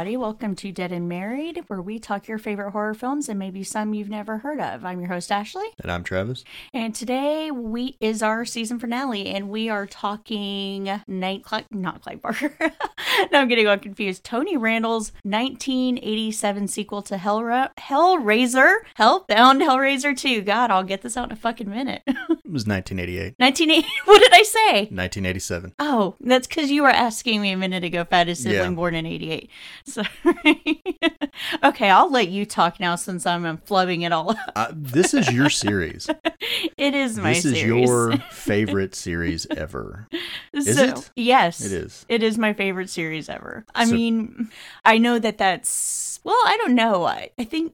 everybody. Welcome to Dead and Married, where we talk your favorite horror films and maybe some you've never heard of. I'm your host, Ashley. And I'm Travis. And today we is our season finale, and we are talking Night Cl- not Clive Barker. now I'm getting all confused. Tony Randel's 1987 sequel to Hellra- Hellraiser, Hellbound Hellraiser 2. God, I'll get this out in a fucking minute. It was 1988. 1980. What did I say? 1987. Oh, that's because you were asking me a minute ago if I had a sibling Yeah. born in 88. Sorry. okay, I'll let you talk now since I'm um, flubbing it all. Uh, this is your series. it is my this series. is your favorite series ever. is So- it? Yes. It is. It is my favorite series ever. I So- mean, I know that that's well, I don't know. I, I think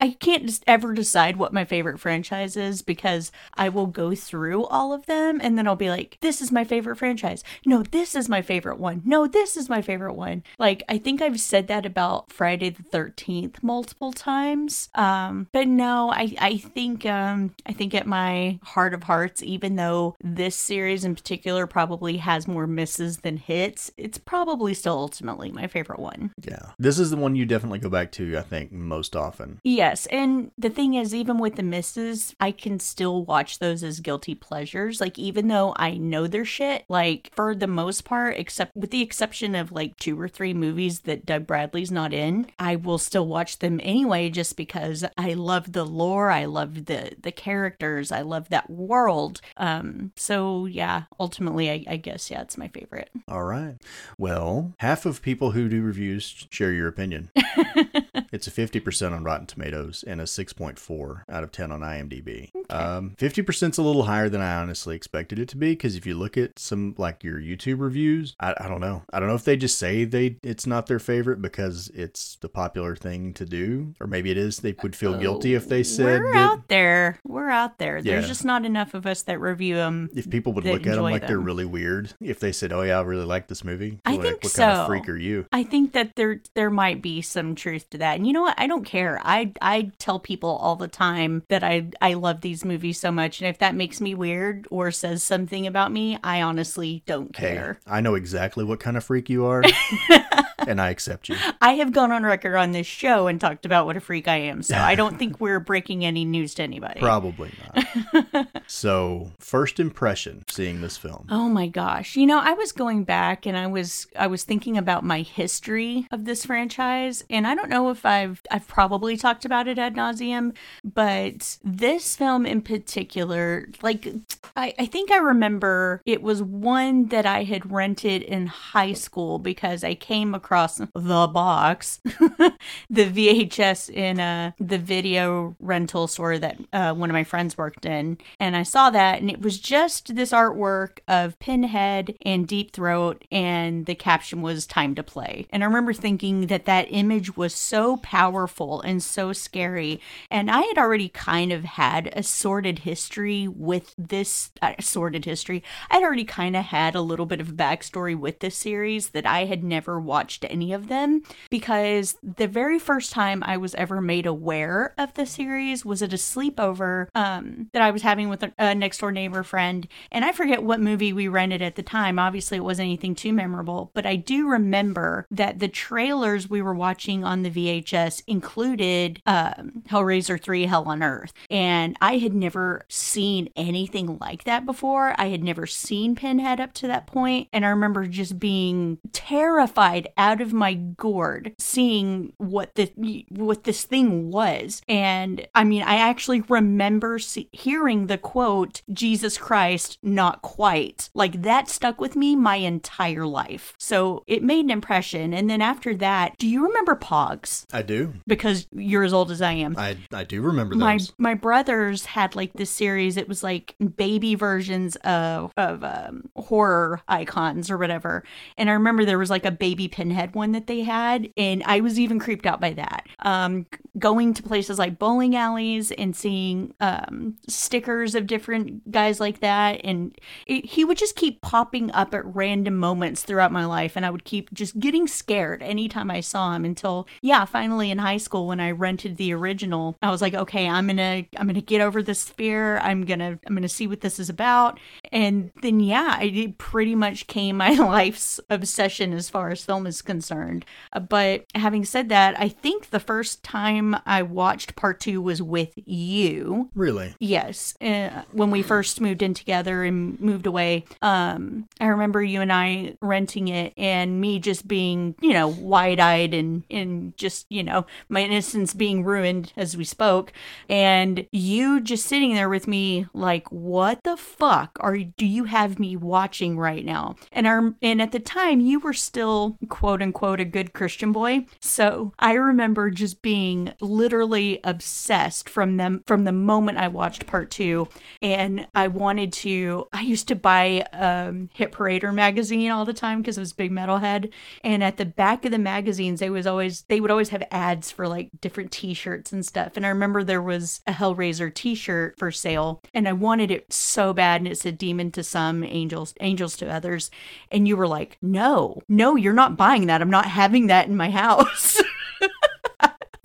I can't just ever decide what my favorite franchise is because I will go through all of them and then I'll be like, this is my favorite franchise. No, this is my favorite one. No, this is my favorite one. Like I think I've said that about Friday the 13th multiple times. Um, but no, I I think um I think at my heart of hearts even though this series in particular probably has more misses than hits, it's probably still ultimately my favorite one. Yeah. This is the one you definitely go back to, I think, most often. Yes, and the thing is, even with the misses, I can still watch those as guilty pleasures. Like, even though I know their shit, like, for the most part, except with the exception of like two or three movies that Bradley's not in, I will still watch them anyway just because I love the lore, I love the the characters, I love that world. Um, so yeah, ultimately, I, I guess yeah, it's my favorite. All right. Well, half of people who do reviews share your opinion. it's a 50% on Rotten Tomatoes and a 6.4 out of 10 on IMDb. Um, 50% is a little higher than I honestly expected it to be because if you look at some like your YouTube reviews, I, I don't know. I don't know if they just say they it's not their favorite because it's the popular thing to do, or maybe it is. They would feel guilty if they said We're that. out there. We're out there. There's just not enough of us that review them. If people would look at them like they're really weird, if they said, "Oh yeah, I really like this movie," I like, think what kind of freak are you? I think that there there might be some truth to that. And you know what? I don't care. I I tell people all the time that I I love these movies so much and if that makes me weird or says something about me, I honestly don't Hey, care. I know exactly what kind of freak you are, and I accept you. I have gone on record on this show and talked about what a freak I am. So I don't think we're breaking any news to anybody. Probably not. so, first impression seeing this film. Oh my gosh. You know, I was going back and I was I was thinking about my history of this franchise and I don't know if I've I've probably talked about it ad nauseum, but this film in particular, like I, I think I remember it was one that I had rented in high school because I came across the box, the VHS in uh, the video rental store that uh, one of my friends worked in. And I saw that, and it was just this artwork of Pinhead and Deep Throat, and the caption was Time to Play. And I remember thinking that that image was so powerful and so scary. And I had already kind of had a sordid history with this uh, sordid history. I'd already kind of had a little bit of a backstory with this series that I had never watched any of them because the very first time I was ever made aware of the series was at a sleepover um, that I was having with a, a next door neighbor friend. And I forget what movie we rented at the time. Obviously, it wasn't anything too memorable, but I do remember that the trailers we were watching on the VHS included um, Hellraiser 3 Hell on Earth. And I had never seen anything like that before. I had never seen Pinhead up to that point, And I remember just being terrified out of my gourd seeing what the what this thing was. And I mean, I actually remember see, hearing the quote, Jesus Christ, not quite. Like that stuck with me my entire life. So it made an impression. And then after that, do you remember Pogs? I do. Because you're as old as I am. I I do remember my my brothers had like this series. It was like baby versions of of um, horror icons or whatever. And I remember there was like a baby pinhead one that they had, and I was even creeped out by that. Um, going to places like bowling alleys and seeing um, stickers of different guys like that, and it, he would just keep popping up at random moments throughout my life, and I would keep just getting scared anytime I saw him until yeah, finally finally in high school when I rented the original, I was like, okay, I'm gonna I'm gonna get over this fear. I'm gonna I'm gonna see what this is about. And then yeah, it pretty much came my life's obsession as far as film is concerned. Uh, But having said that, I think the first time I watched part two was with you. Really? Yes, uh, when we first moved in together and moved away, um, I remember you and I renting it, and me just being, you know, wide-eyed and and just, you know, my innocence being ruined as we spoke, and you just sitting there with me, like, what the fuck are do you have me watching right now? And our and at the time, you were still quote unquote a good Christian boy, so I remember just being literally obsessed from them from the moment I watched part two, and I wanted to. I used to buy um, Hit Parader magazine all the time because I was big metalhead, and at the back of the magazines, they was always they would always have ads for like different T-shirts and stuff. And I remember there was a Hellraiser T-shirt for sale, and I wanted it so bad, and it said "Demon to some, angels angels to others," and you were like, "No, no, you're not buying that. I'm not having that in my house."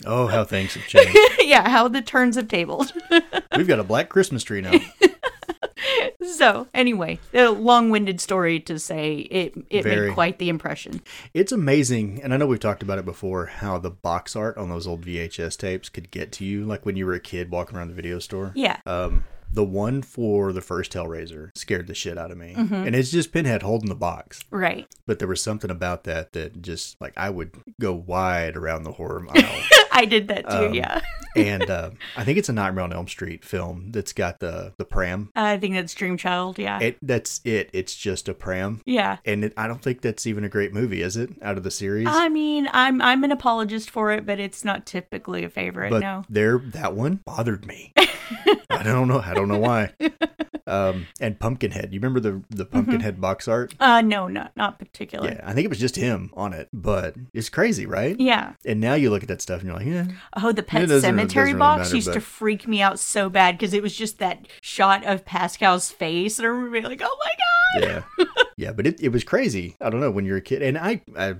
Oh, how things have changed. yeah, how the turns have tabled. We've got a black Christmas tree now. so, anyway, a long-winded story to say it it Very. made quite the impression. It's amazing, and I know we've talked about it before, how the box art on those old VHS tapes could get to you, like when you were a kid walking around the video store. Yeah. Um, the one for the first Hellraiser scared the shit out of me, and it's just Pinhead holding the box. Right. But there was something about that that just like I would go wide around the horror mile. I did that too, Um, yeah. and uh, I think it's a Nightmare on Elm Street film that's got the the pram. I think that's Dream Child, yeah. It that's it. It's just a pram, yeah. and it, I don't think that's even a great movie, is it? Out of the series, I mean, I'm I'm an apologist for it, but it's not typically a favorite, but no. there that one bothered me. I don't know. I don't know why. Um, and Pumpkinhead. You remember the the Pumpkinhead box art? Uh no, not not particular. Yeah, I think it was just him on it, but it's crazy, right? Yeah. And now you look at that stuff and you're like, yeah, Oh, the Pet doesn't- Sematary really box matter, used to freak me out so bad because it was just that shot of Pascal's face, and I remember being like, "Oh my god!" yeah, yeah. But it, it was crazy. I don't know when you're a kid, and I, I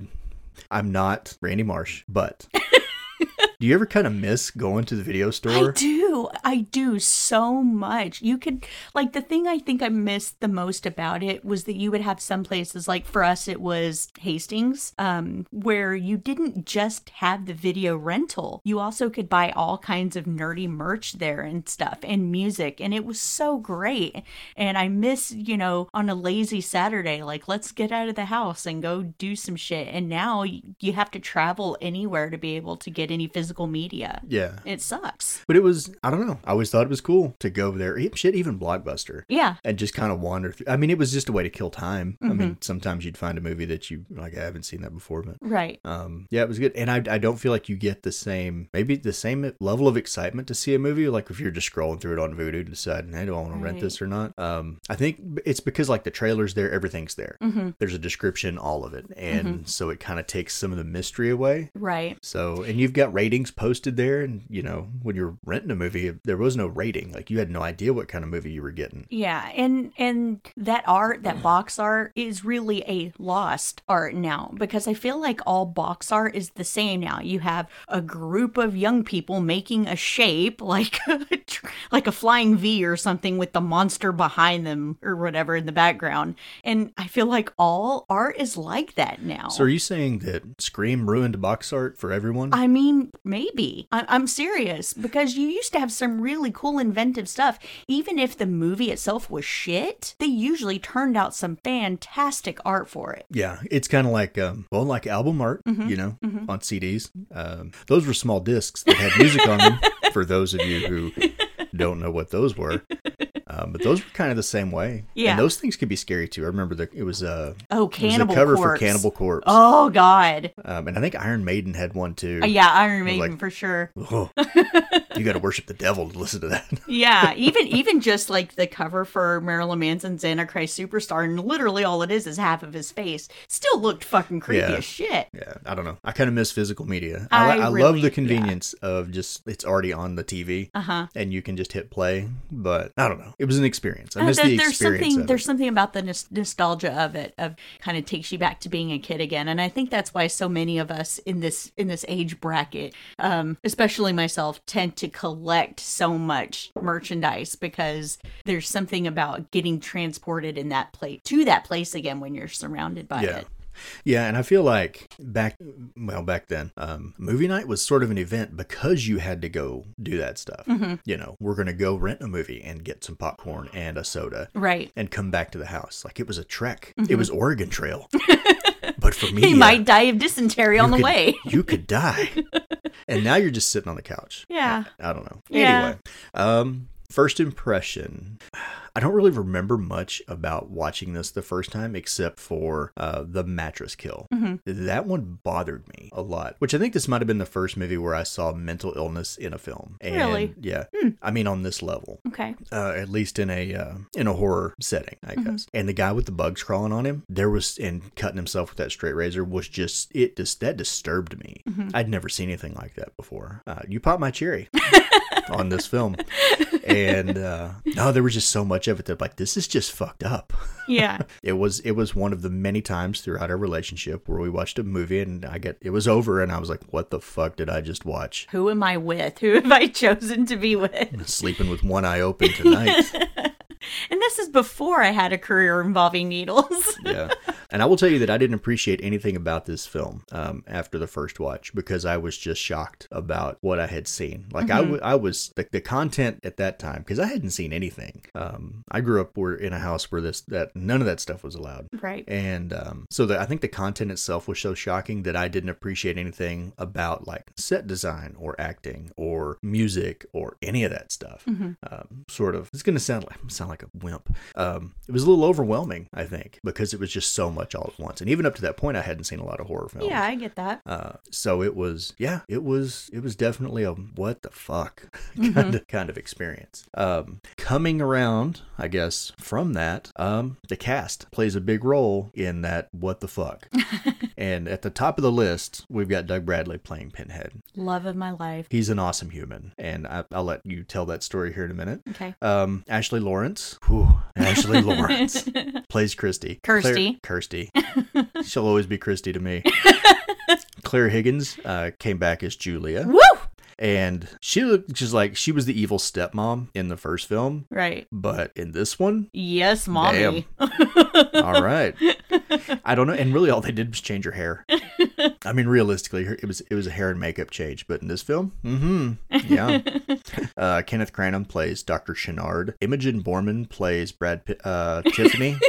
I'm not Randy Marsh, but do you ever kind of miss going to the video store? I store? Do. I do so much. You could like the thing I think I missed the most about it was that you would have some places like for us it was Hastings, um, where you didn't just have the video rental. You also could buy all kinds of nerdy merch there and stuff and music, and it was so great. And I miss, you know, on a lazy Saturday, like let's get out of the house and go do some shit. And now you have to travel anywhere to be able to get any physical media. Yeah. It sucks. But it was, I don't know. I always thought it was cool to go there. E- Shit, even Blockbuster. Yeah. And just kind of wander through. I mean, it was just a way to kill time. I Mm-hmm. mean, sometimes you'd find a movie that you, like, I haven't seen that before, but Right. um, yeah, it was good. And I, I don't feel like you get the same, maybe the same level of excitement to see a movie. Like if you're just scrolling through it on Vudu, deciding, hey, do I want to rent this or not? Um, I think it's because like the trailer's there, everything's there. Mm-hmm. There's a description, all of it. And so it kind of takes some of the mystery away. Right. So, and you've got ratings posted there. And, you know, when you're renting a movie, there was no rating. Like you had no idea what kind of movie you were getting. Yeah, and and that art, that box art is really a lost art now because I feel like all box art is the same now. You have a group of young people making a shape like like a flying V or something with the monster behind them or whatever in the background. And I feel like all art is like that now. So, are you saying that Scream ruined box art for everyone? I mean, maybe. I- I'm serious because you used to have some really cool, inventive stuff. Even if the movie itself was shit, they usually turned out some fantastic art for it. Yeah, it's kind of like um, well, like album art, Mm-hmm. you know, on CDs. Um, those were small discs that had music on them. For those of you who don't know what those were, um, but those were kind of the same way. Yeah. and those things could be scary too. I remember the it was a Oh, Cannibal cover Corpse. for Cannibal Corpse, Oh God. um, and I think Iron Maiden had one too. Uh, yeah, Iron Maiden like- for sure. Oh, you got to worship the devil to listen to that. Yeah, even even just like the cover for Marilyn Manson's Antichrist Superstar, and literally all it is is half of his face. Still looked fucking creepy Yeah. as shit. Yeah, I don't know. I kind of miss physical media. I I, I love the convenience of just it's already on the TV Uh huh. and you can just hit play. But I don't know. It was an experience. I Uh, miss there- the there's experience. something there's something about the nos- nostalgia of it of kind of takes you back to being a kid again and i think that's why so many of us in this in this age bracket um especially myself tend to collect so much merchandise because there's something about getting transported in that place to that place again when you're surrounded by Yeah. it Yeah, and I feel like back well back then, um, movie night was sort of an event because you had to go do that stuff. Mm-hmm. You know, we're gonna go rent a movie and get some popcorn and a soda right and come back to the house. Like it was a trek. It was Oregon Trail. but for me, he uh, might die of dysentery on the could- way you could die. and now you're just sitting on the couch. yeah I don't know. Yeah. Anyway, um, first impression. I don't really remember much about watching this the first time except for uh, the mattress kill. Mhm. That one bothered me a lot, which I think this might have been the first movie where I saw mental illness in a film. And, Really? Yeah. I mean, on this level, okay uh, at least in a uh, in a horror setting, I guess. And the guy with the bugs crawling on him, there was and cutting himself with that straight razor was just it just that disturbed me. I'd never seen anything like that before. Uh, you popped my cherry on this film, and uh, no, there was just so much of it that like this is just fucked up. yeah It was it was one of the many times throughout our relationship where we watched a movie and I get it was over and I was like, what the fuck did I just watch? who am i with who have i chosen to be with Sleeping with one eye open tonight. And this is before I had a career involving needles. yeah. And I will tell you that I didn't appreciate anything about this film um, after the first watch because I was just shocked about what I had seen. Like I, w- I was the, the content at that time because I hadn't seen anything. Um, I grew up where in a house where this that none of that stuff was allowed. right. And um, so the, I think the content itself was so shocking that I didn't appreciate anything about like set design or acting or music or any of that stuff. Um, sort of, it's going to sound like sound like a wimp. Um, it was a little overwhelming, I think, because it was just so much all at once. And even up to that point, I hadn't seen a lot of horror films. Yeah, I get that. Uh, so it was, yeah, it was, it was definitely a what the fuck kind of kind of experience. Um, coming around, I guess, from that, um, the cast plays a big role in that what the fuck. and at the top of the list, we've got Doug Bradley playing Pinhead. Love of my life. He's an awesome human, and I, I'll let you tell that story here in a minute. Okay. Um, Ashley Lawrence, whew, Ashley Lawrence plays Christy. Kirsty. Claire, Kirsty. She'll always be Christy to me. Claire Higgins uh, came back as Julia, Woo! and she looked just like she was the evil stepmom in the first film, Right. but in this one, Yes, mommy. all right. I don't know, and really all they did was change her hair. I mean, realistically, it was it was a hair and makeup change, but in this film, mm-hmm, yeah. Uh, Kenneth Cranham plays Dr. Channard. Imogen Boorman plays Brad Pitt, uh, Tiffany.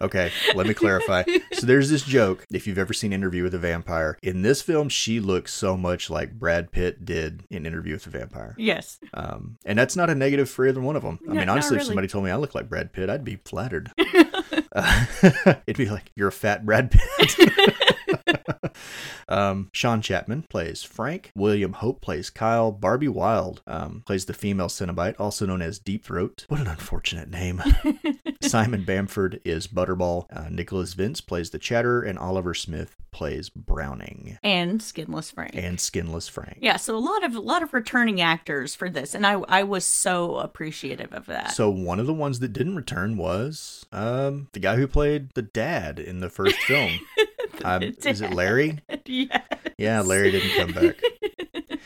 Okay, let me clarify. So there's this joke. If you've ever seen Interview with a Vampire, in this film, she looks so much like Brad Pitt did in Interview with a Vampire. yes. Um, and that's not a negative for either one of them. I mean, honestly, if somebody told me I look like Brad Pitt, I'd be flattered. Uh, it'd be like, you're a fat Brad Pitt. um, Sean Chapman plays Frank. William Hope plays Kyle. Barbie Wild um, plays the female Cenobite, also known as Deep Throat. What an unfortunate name. Simon Bamford is Butterball. Uh, Nicholas Vince plays the Chatterer, and Oliver Smith plays Browning And skinless Frank. and Skinless Frank. yeah, so a lot of a lot of returning actors for this, and I I was so appreciative of that. So one of the ones that didn't return was um, the guy who played the dad in the first film. um, is it Larry? yeah. Yeah, Larry didn't come back.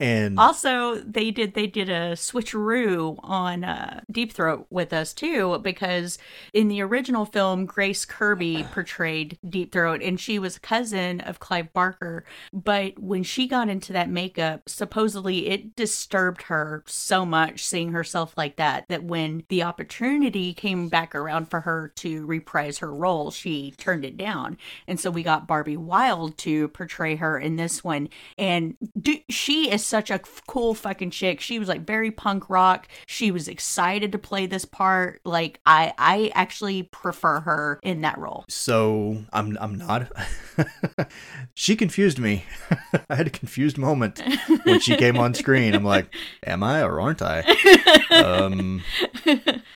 And Also, they did they did a switcheroo on uh, Deep Throat with us too because in the original film, Grace Kirby portrayed Deep Throat, and she was a cousin of Clive Barker. But when she got into that makeup, supposedly it disturbed her so much seeing herself like that that when the opportunity came back around for her to reprise her role, she turned it down. And so we got Barbie Wild to portray her in this one, and do, she is such a cool fucking chick. She was like very punk rock. She was excited to play this part. Like I, I actually prefer her in that role. so I'm I'm not. she confused me. I had a confused moment when she came on screen. I'm like, am I or aren't I? Um,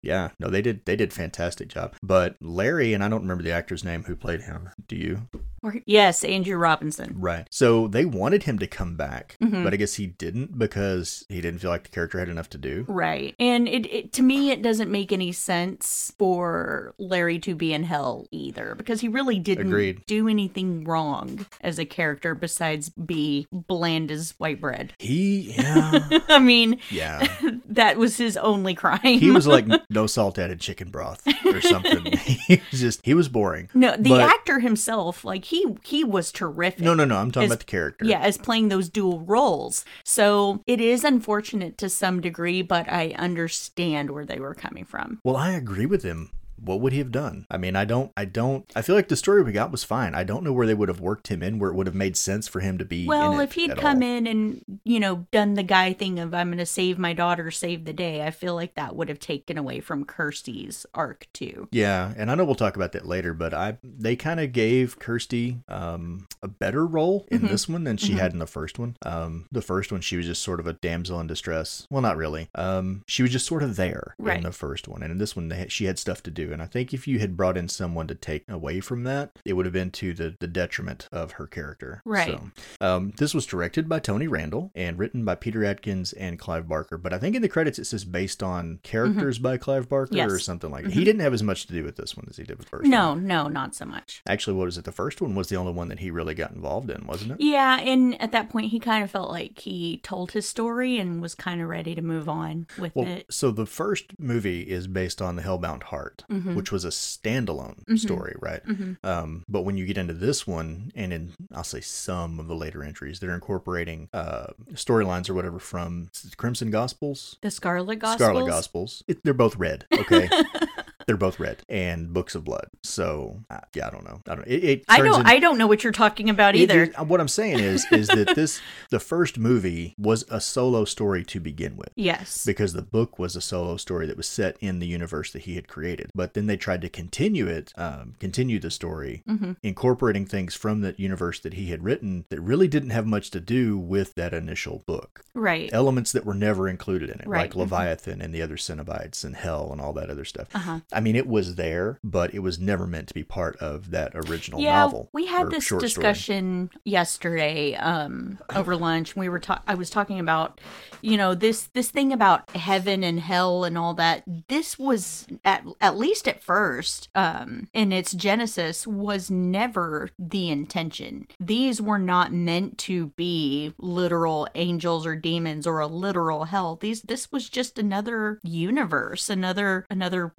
yeah, no, they did they did fantastic job. But Larry and I don't remember the actor's name who played him. Do you? Or, yes, Andrew Robinson. Right. So they wanted him to come back, Mhm. but I guess he didn't because he didn't feel like the character had enough to do. Right. And it, it to me it doesn't make any sense for Larry to be in hell either because he really didn't Agreed. do anything wrong as a character besides be bland as white bread. He, yeah, I mean, yeah. that was his only crime. He was like no salt added chicken broth or something. he was just, he was boring. No, the But- actor himself, like he he was terrific. No, no, no. I'm talking As- about the character. Yeah, as playing those dual roles. So it is unfortunate to some degree, but I understand where they were coming from. Well, I agree with him. What would he have done? I mean, I don't, I don't, I feel like the story we got was fine. I don't know where they would have worked him in, where it would have made sense for him to be. Well, in it if he'd come all. in and, you know, done the guy thing of I'm going to save my daughter, save the day, I feel like that would have taken away from Kirsty's arc too. Yeah, and I know we'll talk about that later, but I they kind of gave Kirsty um, a better role in Mhm. this one than she Mhm. had in the first one. Um, the first one, she was just sort of a damsel in distress. Well, not really. Um, she was just sort of there Right. in the first one, and in this one, they she had stuff to do. And I think if you had brought in someone to take away from that, it would have been to the the detriment of her character. Right. So, um, this was directed by Tony Randel and written by Peter Atkins and Clive Barker. But I think in the credits it says based on characters by Clive Barker Yes. or something like that. Mhm. He didn't have as much to do with this one as he did with the first one. No, no, not so much. Actually, what was it? The first one was the only one that he really got involved in, wasn't it? Yeah, and at that point, he kind of felt like he told his story and was kind of ready to move on with Well, it. so the first movie is based on the Hellbound Heart, Mhm. which was a standalone Mhm. story, right? Mhm. Um, but when you get into this one, and in I'll say some of the later entries, they're incorporating uh, storylines or whatever from Crimson Gospels, The Scarlet Gospels. Scarlet Gospels. It, they're both red, okay. they're both red, and Books of Blood. So uh, yeah, I don't know. I don't. It, it I don't. in- I don't know what you're talking about either. it- what I'm saying is, is that this the first movie was a solo story to begin with. yes. Because the book was a solo story that was set in the universe that he had created, but then they tried to continue it, um, continue the story, hmm incorporating things from that universe that he had written that really didn't have much to do with that initial book. Right. Elements that were never included in it, Right. like Leviathan and the other Cenobites and Hell and all that other stuff. Uh huh. I mean, it was there, but it was never meant to be part of that original yeah, novel. we had this short story. discussion yesterday um, over lunch. We were ta- I was talking about, you know, this this thing about heaven and hell and all that. This was at at least at first, um, in its genesis, was never the intention. These were not meant to be literal angels or demons or a literal hell. These this was just another universe, another another.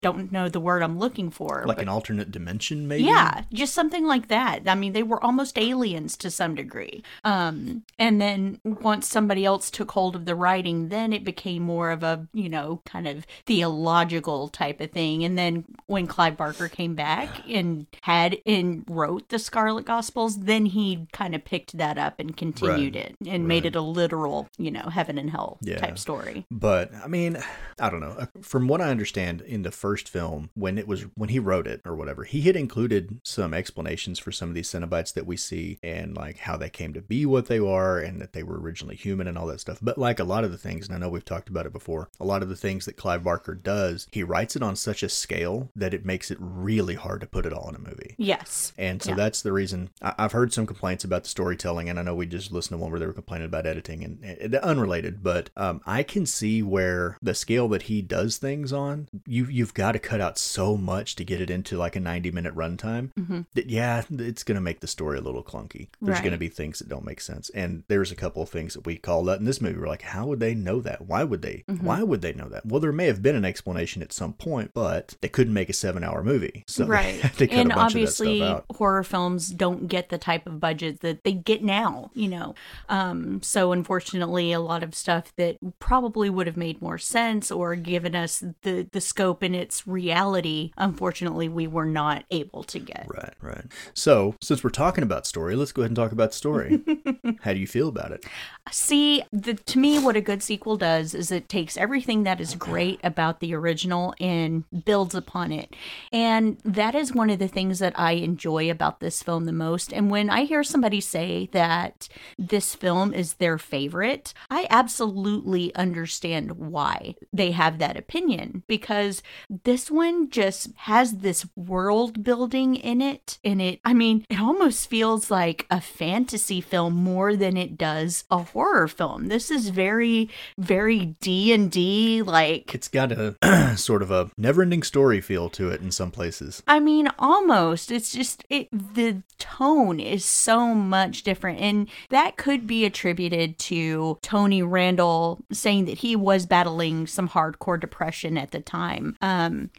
Don't, know the word I'm looking for. like but- an alternate dimension, maybe. yeah, just something like that. I mean, they were almost aliens to some degree. Um, and then once somebody else took hold of the writing, then it became more of a, you know, kind of theological type of thing. And then when Clive Barker came back and had and wrote the Scarlet Gospels, then he kind of picked that up and continued Right, it and made it a literal, you know, heaven and hell Yeah. type story. But I mean, I don't know. From what I understand, in the first film, when it was when he wrote it or whatever, he had included some explanations for some of these Cenobites that we see and like how they came to be what they are and that they were originally human and all that stuff. But like a lot of the things, and I know we've talked about it before, a lot of the things that Clive Barker does, he writes it on such a scale that it makes it really hard to put it all in a movie. Yes. And so Yeah. that's the reason I- I've heard some complaints about the storytelling, and I know we just listened to one where they were complaining about editing and, and unrelated, but um, I can see where the scale that he does things on, you you you've got to cut out so much to get it into like a ninety minute runtime. Mhm. That yeah, it's going to make the story a little clunky. There's going to be things that don't make sense, and there's a couple of things that we called out in this movie. We're like, how would they know that? Why would they? Mhm. Why would they know that? Well, there may have been an explanation at some point, but they couldn't make a seven hour movie, so right. and obviously, of that stuff out. horror films don't get the type of budget that they get now, you know. Um, so, unfortunately, a lot of stuff that probably would have made more sense or given us the, the scope and its reality, unfortunately, we were not able to get. Right, right. So, since we're talking about story, let's go ahead and talk about story. How do you feel about it? See, the, to me, what a good sequel does is it takes everything that is great about the original and builds upon it. And that is one of the things that I enjoy about this film the most. And when I hear somebody say that this film is their favorite, I absolutely understand why they have that opinion because This one just has this world building in it. And it, I mean, it almost feels like a fantasy film more than it does a horror film. This is very, very D and D like. It's got a sort of a never-ending story feel to it in some places. I mean, almost. It's just it. The tone is so much different, and that could be attributed to Tony Randel saying that he was battling some hardcore depression at the time. Um,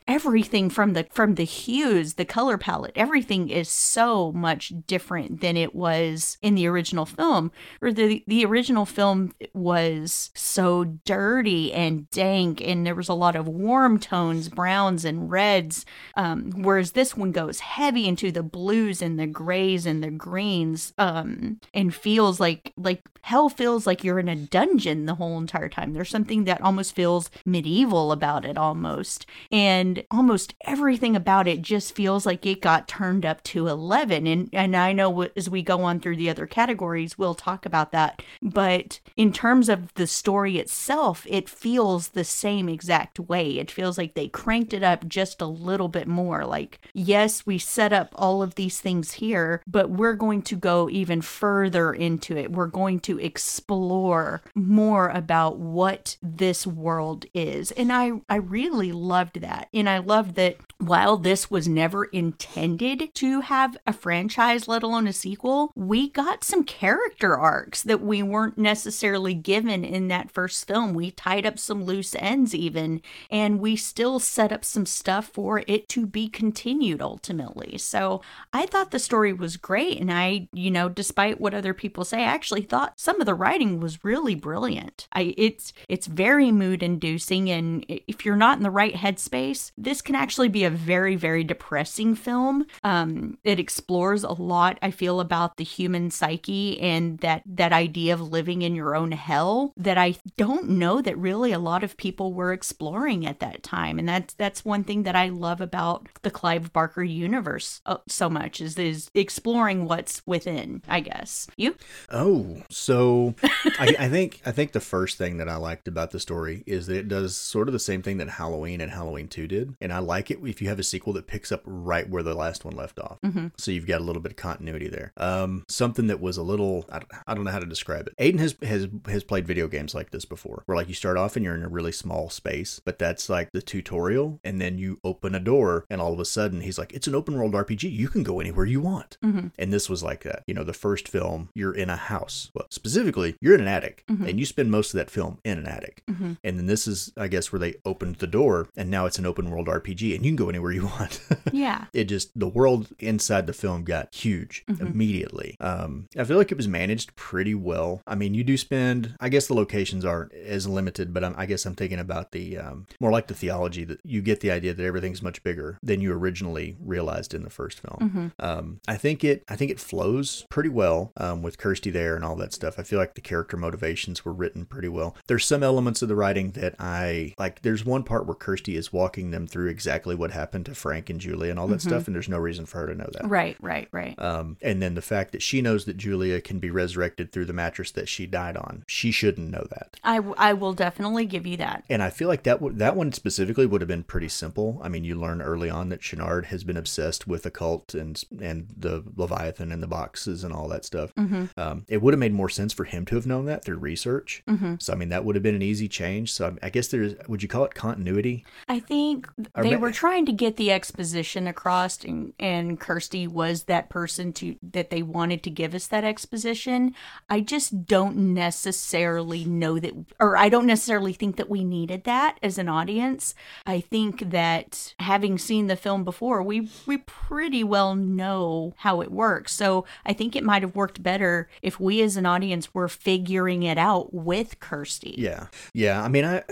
everything from the from the hues, the color palette, everything is so much different than it was in the original film. Or the the original film was so dirty and dank, and there was a lot of warm tones, browns and reds. Um, whereas this one goes heavy into the blues and the grays and the greens, um, and feels like like hell feels like you're in a dungeon the whole entire time. There's something that almost feels medieval about it almost. And almost everything about it just feels like it got turned up to 11. And and I know as we go on through the other categories, we'll talk about that. But in terms of the story itself, it feels the same exact way. It feels like they cranked it up just a little bit more. Like, yes, we set up all of these things here, but we're going to go even further into it. We're going to explore more about what this world is. And I, I really loved that. And I loved that while this was never intended to have a franchise, let alone a sequel, we got some character arcs that we weren't necessarily given in that first film. We tied up some loose ends, even, and we still set up some stuff for it to be continued ultimately. So I thought the story was great. And I, you know, despite what other people say, I actually thought some of the writing was really brilliant. I, it's, it's very mood inducing. And if you're not in the right headspace, this can actually be a very, very depressing film. Um, it explores a lot, I feel, about the human psyche and that that idea of living in your own hell that I don't know that really a lot of people were exploring at that time. And that's that's one thing that I love about the Clive Barker universe uh, so much is is exploring what's within. I guess you. Oh, so I, I think I think the first thing that I liked about the story is that it does sort of the same thing that Halloween and Two did, and I like it if you have a sequel that picks up right where the last one left off. Mm-hmm. So you've got a little bit of continuity there. Um, something that was a little I don't, I don't know how to describe it. Aiden has has has played video games like this before, where like you start off and you're in a really small space, but that's like the tutorial, and then you open a door, and all of a sudden he's like, "It's an open world RPG. You can go anywhere you want." Mm-hmm. And this was like that. You know, the first film, you're in a house. Well, specifically, you're in an attic, Mhm. and you spend most of that film in an attic. Mhm. And then this is, I guess, where they opened the door, and now it's an open world RPG, and you can go anywhere you want. Yeah. it just the world inside the film got huge Mhm. immediately. Um, I feel like it was managed pretty well. I mean, you do spend. I guess the locations aren't as limited, but I'm, I guess I'm thinking about the um, more like the theology that you get the idea that everything's much bigger than you originally realized in the first film. Mm-hmm. Um, I think it I think it flows pretty well um, with Kirsty there and all that stuff. I feel like the character motivations were written pretty well. There's some elements of the writing that I like. There's one part where Kirsty is walking them through exactly what happened to Frank and Julia and all that Mhm. stuff, and there's no reason for her to know that. Right. Right. Right. Um, and then the fact that she knows that Julia can be resurrected through the mattress that she died on, she shouldn't know that. I, w- I will definitely give you that. And I feel like that would that one specifically would have been pretty simple. I mean, you learn early on that Channard has been obsessed with occult and and the Leviathan and the boxes and all that stuff. Mm-hmm. Um, it would have made more sense for him to have known that through research. Mm-hmm. So I mean, that would have been an easy change. So I, I guess there's would you call it continuity? I think they were trying to get the exposition across, and, and Kirsty was that person to that they wanted to give us that exposition. I just don't necessarily know that, or I don't necessarily think that we needed that as an audience. I think that having seen the film before, we we pretty well know how it works. So I think it might have worked better if we as an audience were figuring it out with Kirsty. Yeah, yeah. I mean, I.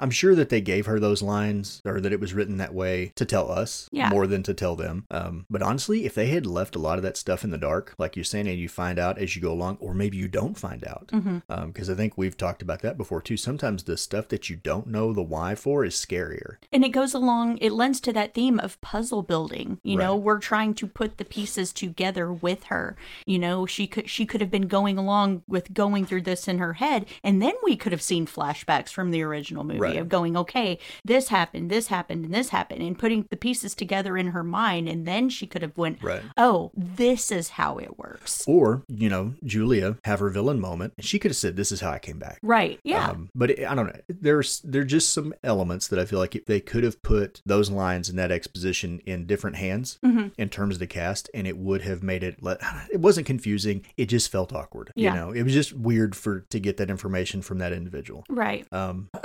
I'm sure that they gave her those lines or that it was written that way to tell us Yeah. more than to tell them. Um, but honestly, if they had left a lot of that stuff in the dark, like you're saying, and you find out as you go along, or maybe you don't find out, because Mhm. I think we've talked about that before too. Sometimes the stuff that you don't know the why for is scarier. And it goes along, it lends to that theme of puzzle building. You know, we're trying to put the pieces together with her. You know, she could she could have been going along with going through this in her head, and then we could have seen flashbacks from the original movie. Right. Of going, okay, this happened, this happened, and this happened, and putting the pieces together in her mind, and then she could have went, Right. oh, this is how it works. Or, you know, Julia have her villain moment. and She could have said, This is how I came back. Right. Yeah. Um, but it, I don't know. There's there are just some elements that I feel like if they could have put those lines and that exposition in different hands Mm-hmm. in terms of the cast, and it would have made it. It wasn't confusing. It just felt awkward. Yeah. You know, it was just weird for to get that information from that individual. right. Um,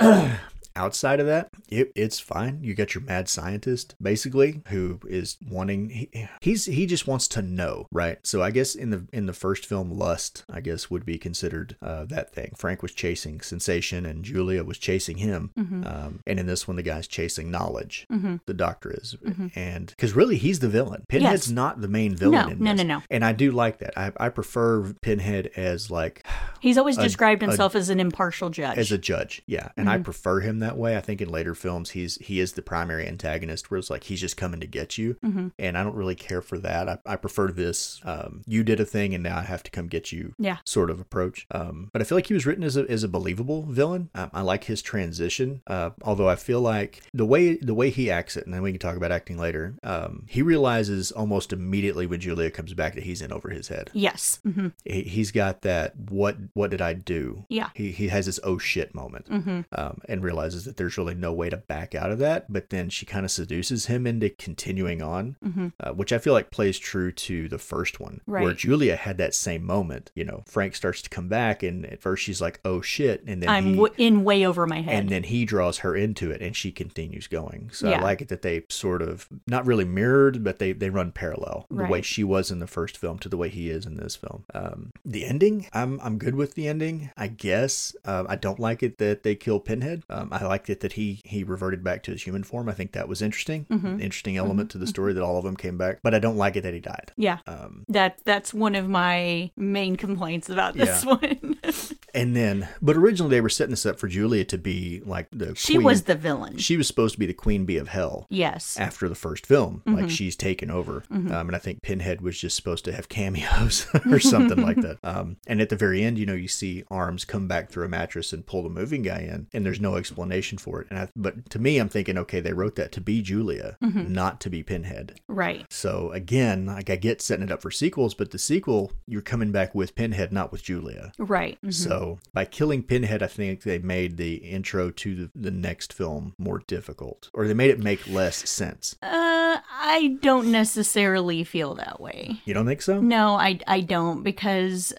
outside of that, it, it's fine. You got your mad scientist, basically, who is wanting. He, he's he just wants to know, right? So I guess in the in the first film, lust, I guess would be considered uh, that thing. Frank was chasing sensation, and Julia was chasing him. Mm-hmm. Um, and in this one, the guy's chasing knowledge. Mm-hmm. The doctor is, and because really he's the villain. Pinhead's Yes. not the main villain. No, in no, this. no, no. And I do like that. I, I prefer Pinhead as like He's always a- described a- himself as an impartial judge. as a judge yeah and i Mm-hmm. prefer him that way i think in later films he's he is the primary antagonist where it's like he's just coming to get you Mm-hmm. and i don't really care for that i, I prefer this um, you did a thing and now i have to come get you Yeah. sort of approach um, but i feel like he was written as a, as a believable villain I, I like his transition uh, although i feel like the way the way he acts it and then we can talk about acting later um, he realizes almost immediately when julia comes back that he's in over his head yes. Mm-hmm. he, he's got that what what did i do Yeah. he, he has this oh shit moment Mm-hmm. um, and realizes that there's really no way to back out of that but then she kind of seduces him into continuing on Mm-hmm. uh, which i feel like plays true to the first one where julia had that same moment you know frank starts to come back and at first she's like oh shit and then I'm he, w- in way over my head. and then he draws her into it and she continues going so Yeah. i like it that they sort of not really mirrored but they they run parallel the way she was in the first film to the way he is in this film um the ending i'm i'm good with the ending i guess um, i don't like it that they kill pinhead um, i liked it that he he reverted back to his human form i think that was interesting Mm-hmm. Interesting element to the story that all of them came back but i don't like it that he died yeah. um That that's one of my main complaints about this one. and then but originally they were setting this up for julia to be like the she queen. was the villain. she was supposed to be the queen bee of hell yes. after the first film. Mm-hmm. Like she's taken over. Um, and I think Pinhead was just supposed to have cameos or something like that. Um, and at the very end, you know, you see arms come back through a mattress and pull the moving guy in, and there's no explanation for it. And I, but to me, I'm thinking, okay, they wrote that to be Julia, Mm-hmm. not to be Pinhead. Right. So again, like I get setting it up for sequels, but the sequel, you're coming back with Pinhead, not with Julia. Right. Mhm. So by killing Pinhead, I think they made the intro to the, the next film more difficult, or they made it make less sense. Uh, I don't necessarily feel that way. You don't think so? No, I, I don't because,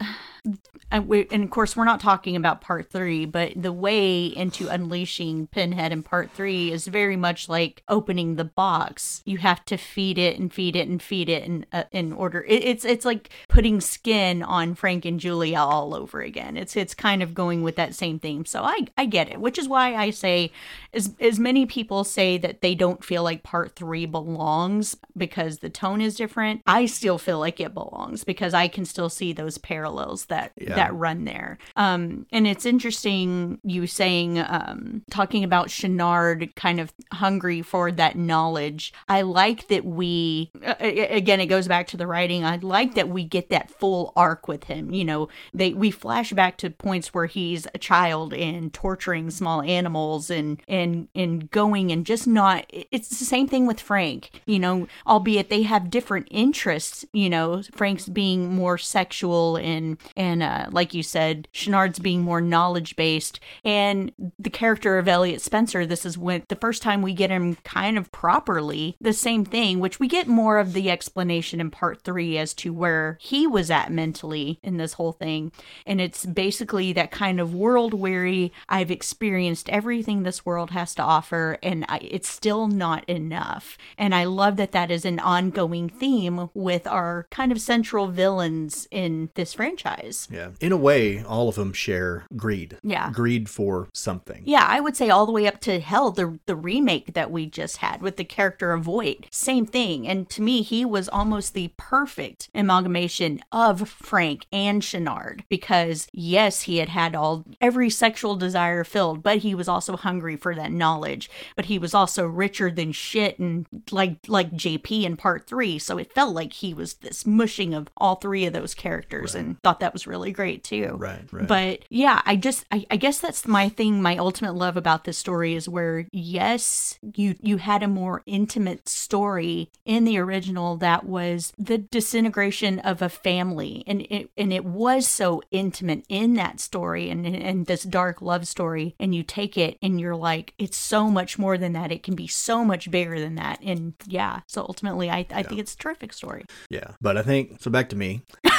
I, we, and of course we're not talking about part three, but the way into unleashing Pinhead in part three is very much like opening the box. You have to feed it and feed it and feed it in uh, in order. It, it's it's like putting skin on Frank and Julia all over again. It's it's kind of going with that same theme. So I I get it, which is why I say, as as many people say that they don't feel like part three belongs because the tone is different. I still feel like it belongs because I can still see those parallels that Yeah. that run there. Um, and it's interesting you saying um, talking about Channard kind of hungry for that knowledge. I like that we uh, again it goes back to the writing. I like that we get that full arc with him. You know, they we flash back to points where he's a child and torturing small animals and and and going and just not. It's the same thing with Frank. You know, albeit they have different interests. You know, Frank's being more sexual and and uh, like you said, Channard's being more knowledge based, and the character of Elliot Spencer. This is when the first time we get him kind of properly the same thing, which we get more of the explanation in part three as to where he was at mentally in this whole thing, and it's basically that kind of world weary. I've experienced everything this world has to offer, and I, it's still not enough. And I love that that is an ongoing theme with our kind of central villains in this franchise. Yeah. In a way, all of them share greed. Yeah. Greed for something. Yeah, I would say all the way up to Hell, the the remake that we just had with the character of Void. Same thing. And to me, he was almost the perfect amalgamation of Frank and Channard because yes, he had had all every sexual desire filled, but he was also hungry for that knowledge. But he was also richer than shit and like like JP in part 3, so it felt like he was this mushing of all three of those characters and thought that was was really great too. Right, right. But yeah, I just I, I guess that's my thing. My ultimate love about this story is where yes, you you had a more intimate story in the original that was the disintegration of a family, and it and it was so intimate in that story and and this dark love story. And you take it and you're like, it's so much more than that. It can be so much bigger than that. And yeah, so ultimately, I I think it's a terrific story. yeah, but I think so. Back to me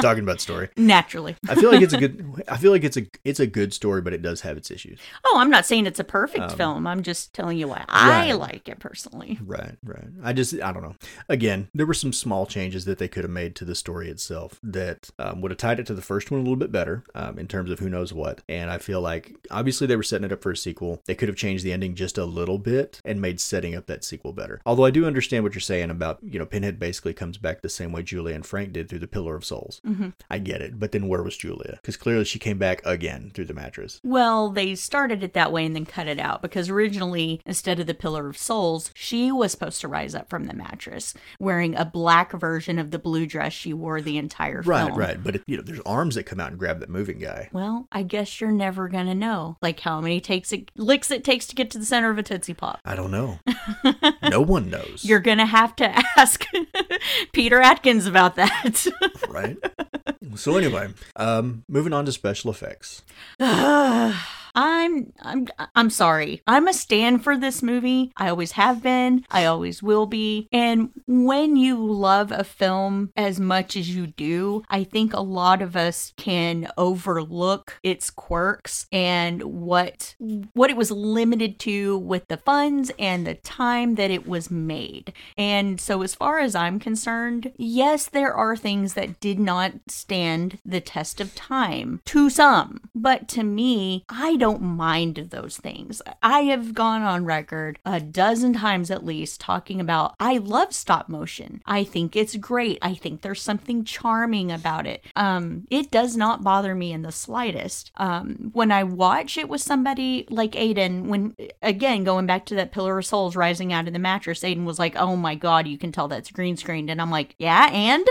talking about story. Naturally. I feel like it's a good. I feel like it's a it's a good story, but it does have its issues. Oh, I'm not saying it's a perfect film. I'm just telling you why I right. like it personally. Right, right. I just, I don't know. Again, there were some small changes that they could have made to the story itself that um, would have tied it to the first one a little bit better um, in terms of who knows what. And I feel like obviously they were setting it up for a sequel. They could have changed the ending just a little bit and made setting up that sequel better. Although I do understand what you're saying about, you know, Pinhead basically comes back the same way Julia and Frank did through the Pillar of Souls. Mm-hmm. I get it. But then where was Julia? Because clearly she came back again through the mattress. Well, they started it that way and then cut it out because originally, instead of the Pillar of Souls, she was supposed to rise up from the mattress wearing a black version of the blue dress she wore the entire Right, film. right. But, it, you know, there's arms that come out and grab that moving guy. Well, I guess you're never gonna know, like how many takes it licks it takes to get to the center of a tootsie pop. I don't know. no one knows. You're gonna have to ask Peter Atkins about that. right? So anyway, um, moving on to special effects. I'm I'm I'm sorry. I'm a stand for this movie. I always have been. I always will be. And when you love a film as much as you do, I think a lot of us can overlook its quirks and what what it was limited to with the funds and the time that it was made. And so as far as I'm concerned, yes, there are things that did not stand the test of time to some, but to me, I don't mind those things. I have gone on record a dozen times at least talking about I love stop motion. I think it's great. I think there's something charming about it. Um, it does not bother me in the slightest. Um, when I watch it with somebody like Aiden, when again going back to that Pillar of Souls rising out of the mattress, Aiden was like, "Oh my god, you can tell that's green screened," and I'm like, "Yeah, and."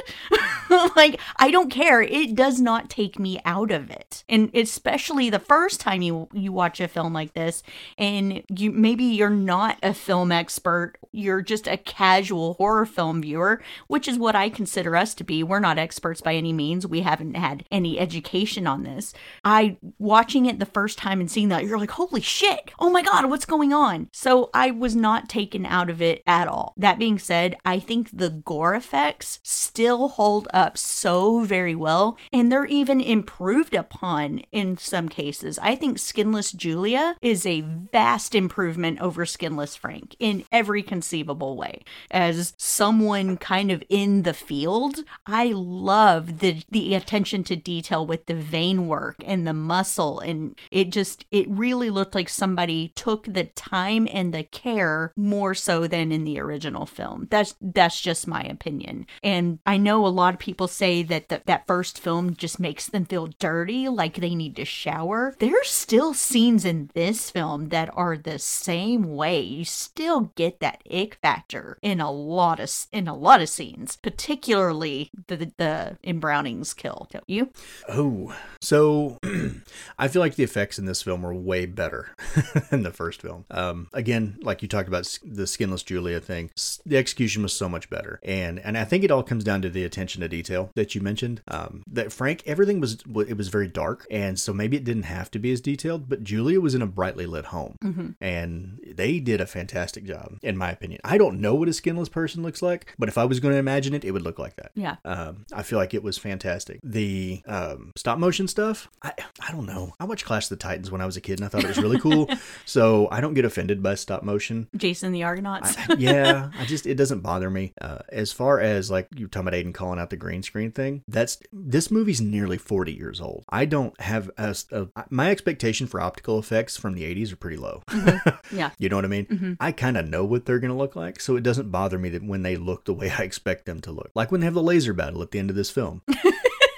like I don't care. It does not take me out of it. And especially the first time you you watch a film like this and you maybe you're not a film expert, you're just a casual horror film viewer, which is what I consider us to be. We're not experts by any means. We haven't had any education on this. I watching it the first time and seeing that you're like, "Holy shit. Oh my god, what's going on?" So I was not taken out of it at all. That being said, I think the gore effects still hold up so very well, and they're even improved upon in some cases. I think Skinless Julia is a vast improvement over Skinless Frank in every conceivable way. As someone kind of in the field, I love the the attention to detail with the vein work and the muscle and it just it really looked like somebody took the time and the care more so than in the original film. That's that's just my opinion. And I know a lot of people say that the, that first film just makes them feel dirty, like they need to shower. There's still scenes in this film that are the same way. You still get that ick factor in a lot of in a lot of scenes, particularly the the, the in Browning's kill. Don't you? Oh, so I feel like the effects in this film are way better than the first film. Um, again, like you talked about the skinless Julia thing, the execution was so much better, and and I think it all comes down to the attention to detail that you mentioned. Um, that Frank, everything was it was very dark, and so maybe it didn't have to be as detailed, but Julia was in a brightly lit home, and they did a fantastic job, in my opinion. I don't know what a skinless person looks like, but if I was going to imagine it, it would look like that. Yeah. Um, I feel like it was fantastic. The um, stop motion stuff, I, I don't know. I watched Clash of the Titans when I was a kid and I thought it was really cool. so I don't get offended by stop motion. Jason the Argonauts. yeah, I just, it doesn't bother me. Uh, as far as like you're talking about Aiden calling out the green screen thing, that's, this movie's nearly 40 years old. I don't have, a, a, my expectation for optical effects from the 80s are pretty low. Mm-hmm. yeah. You know what I mean? Mm-hmm. I kind of know what they're going to look like, so it doesn't bother me that when they look the way I expect them to look. Like when they have the laser battle at the end of this film.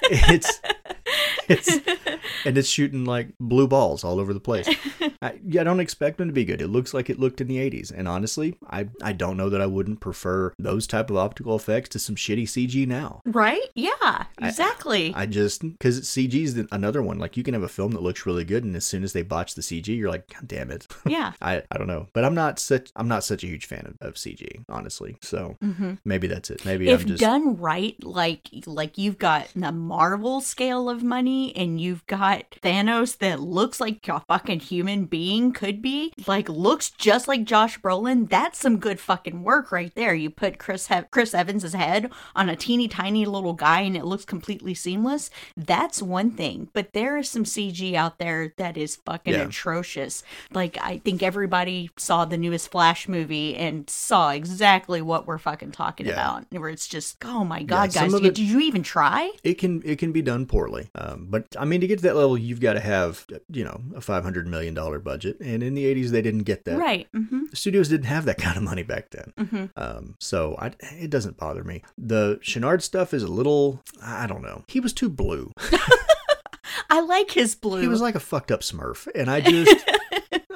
it's it's and it's shooting like blue balls all over the place. I, yeah, I don't expect them to be good. It looks like it looked in the 80s. And honestly, I, I don't know that I wouldn't prefer those type of optical effects to some shitty CG now. Right? Yeah, exactly. I just, because CG is another one. Like you can have a film that looks really good, and as soon as they botch the CG, you're like, God damn it. yeah. I, I don't know. But I'm not such I'm not such a huge fan of, of CG, honestly. So mm-hmm. maybe that's it. Maybe if I'm just done right, like like you've got the Marvel scale of money, and you've got Thanos that looks like a fucking human being could be, like looks just like Josh Brolin. That's some good fucking work right there. You put Chris he- Chris Evans's head on a teeny tiny little guy, and it looks completely seamless. That's one thing, but there is some CG out there that is fucking Yeah. atrocious. Like I think everybody saw the newest Flash movie and saw exactly what we're fucking talking Yeah. about. Where it's just, oh my god, some guys, did, it- did you even try? it can it can be done poorly. Um, but I mean, to get to that level, you've got to have you know a five hundred million dollar budget, and in the '80s they didn't get that. Right. hmm studios didn't have that kind of money back then. hmm Um, so I, it doesn't bother me. The Channard stuff is a little, I don't know. He was too blue. I like his blue. He was like a fucked up Smurf, and I just.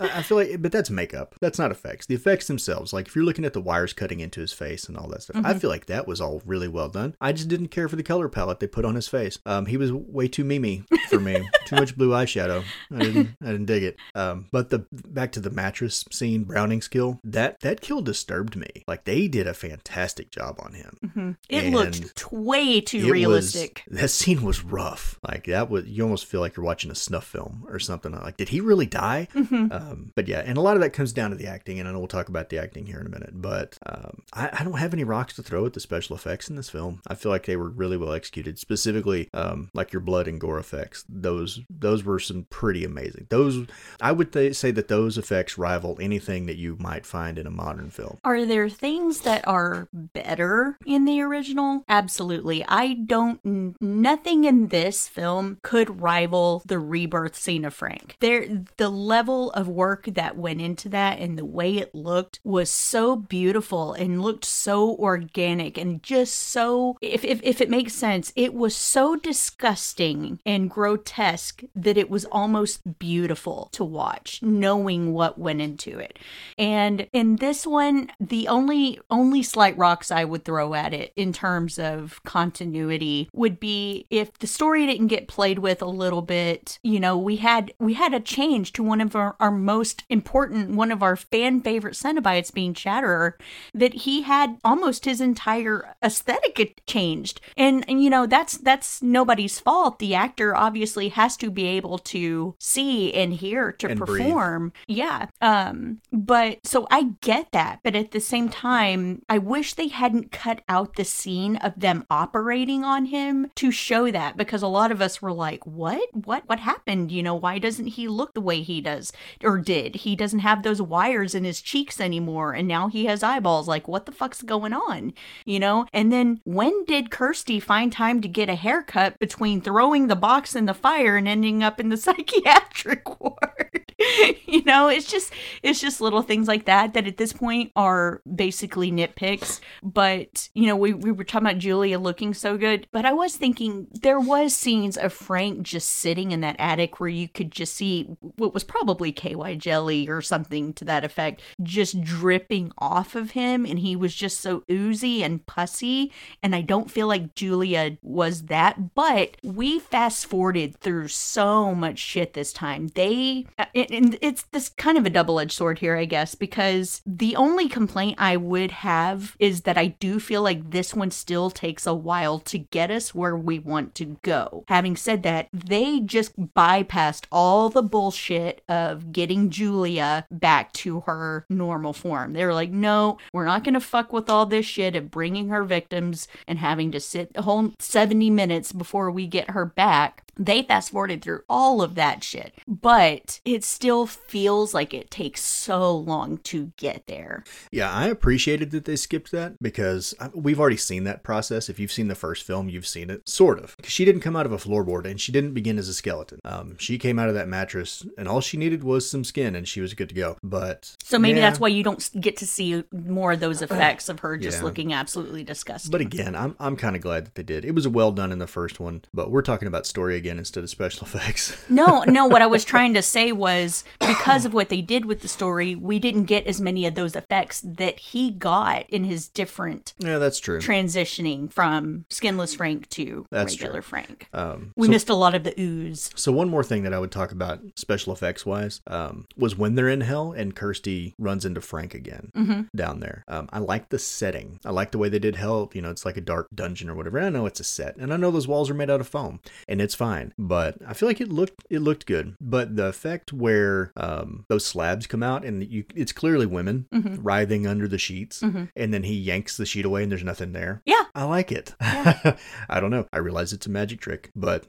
I feel like, but that's makeup. That's not effects. The effects themselves, like if you're looking at the wires cutting into his face and all that stuff, I feel like that was all really well done. I just didn't care for the color palette they put on his face. Um, he was way too mimi for me. too much blue eyeshadow. I didn't, I didn't dig it. Um, but the back to the mattress scene, Browning's kill, that that kill disturbed me. Like they did a fantastic job on him. Mhm. It and looked t- way too realistic. Was, that scene was rough. Like that was you almost feel like you're watching a snuff film or something. Like, did he really die? Mm-hmm. Um, but yeah, and a lot of that comes down to the acting, and I know we'll talk about the acting here in a minute. But um, I, I don't have any rocks to throw at the special effects in this film. I feel like they were really well executed. Specifically, um, like your blood and gore effects. Those those were some pretty amazing. Those I would th- say that those effects rival anything that you might find in a modern film. Are there things that are better in the original? Absolutely. I don't, nothing in this film could rival the rebirth scene of Frank. There, the level of work that went into that and the way it looked was so beautiful and looked so organic and just so, if, if, if it makes sense, it was so disgusting and grotesque that it was almost beautiful to watch, knowing what went into it. And in this one, the only only slight rocks I would throw at it in terms of continuity would be if the story didn't get played with a little bit. You know, we had we had a change to one of our, our most important, one of our fan favorite Cenobites being Chatterer, that he had almost his entire aesthetic changed. And, and you know, that's that's nobody's fault. The actor obviously has to be able to see and hear to And breathe. perform. Yeah. Um, but so I get that, but at the same time, I wish they hadn't cut out the scene of them operating on him to show that because a lot of us were like, "What? What? What happened? You know, why doesn't he look the way he does or did? He doesn't have those wires in his cheeks anymore and now he has eyeballs. Like, what the fuck's going on?" You know? And then when did Kirsty find time to get a haircut between throwing the box in the fire and ending up in the psychiatric ward? you know, it's just it's just little things like that that at this point are basically nitpicks. But you know, we, we were talking about Julia looking so good, but I was thinking there was scenes of Frank just sitting in that attic where you could just see what was probably KY jelly or something to that effect just dripping off of him and he was just so oozy and pussy and I don't feel like Julia was that, but we fast forwarded through so much shit this time. They uh, and- and it's this kind of a double-edged sword here, I guess, because the only complaint I would have is that I do feel like this one still takes a while to get us where we want to go. Having said that, they just bypassed all the bullshit of getting Julia back to her normal form. They were like, no, we're not going to fuck with all this shit of bringing her victims and having to sit the whole 70 minutes before we get her back. They fast forwarded through all of that shit, but it still feels like it takes so long to get there. Yeah, I appreciated that they skipped that because we've already seen that process. If you've seen the first film, you've seen it, sort of. Because She didn't come out of a floorboard and she didn't begin as a skeleton. Um, she came out of that mattress and all she needed was some skin and she was good to go. But So maybe yeah. that's why you don't get to see more of those effects of her just Yeah. looking absolutely disgusting. But again, I'm I'm kind of glad that they did. It was well done in the first one, but we're talking about story again instead of special effects. no, no, what I was trying to say was because of what they did with the story, we didn't get as many of those effects that he got in his different yeah, that's true. transitioning from skinless Frank to That's regular true. Frank. Um, We so- missed a lot of the ooze. So one more thing that I would talk about special effects wise um, was when they're in hell and Kirsty runs into Frank again Mm-hmm. down there. Um, I like the setting. I like the way they did hell. You know, it's like a dark dungeon or whatever. I know it's a set, and I know those walls are made out of foam, and it's fine. But I feel like it looked it looked good. But the effect where um, those slabs come out and you, it's clearly women Mm-hmm. writhing under the sheets, and then he yanks the sheet away and there's nothing there. Yeah. I like it. I don't know. I realize it's a magic trick, but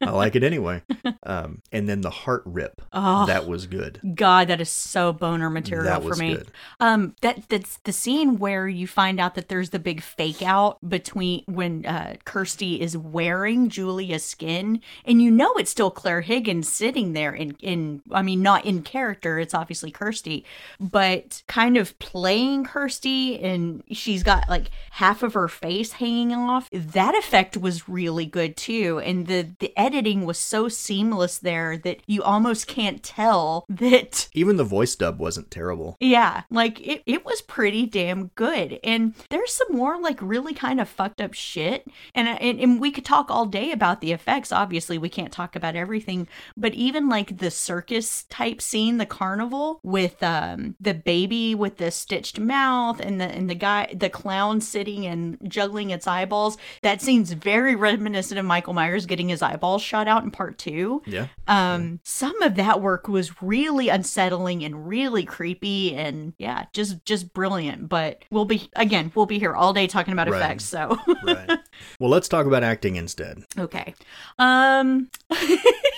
I like it anyway. Um, and then the heart rip. Oh. That was good. God, that is so boner material for me. good. Um, that that's the scene where you find out that there's the big fake out between when uh, Kirsty is wearing Julia's skin, and you know it's still Claire Higgins sitting there in in I mean not in character, it's obviously Kirsty, but kind of playing Kirsty, and she's got like half of her face hanging off. That effect was really good too, and the the editing was so seamless there that you almost can't tell that Even the voice dub wasn't terrible. yeah, like it, it was pretty damn good. And there's some more like really kind of fucked up shit. And, and and we could talk all day about the effects. Obviously, we can't talk about everything, but even like the circus type scene, the carnival with um the baby with the stitched mouth and the and the guy the clown sitting and juggling its eyeballs, that scene's very reminiscent of Michael Myers getting his eyeballs shot out in part 2. Yeah. Um, some of that work was really unsettling and really creepy, and yeah, just just brilliant. But we'll be again, we'll be here all day talking about Right. effects. So Right. well, let's talk about acting instead. okay, um. Um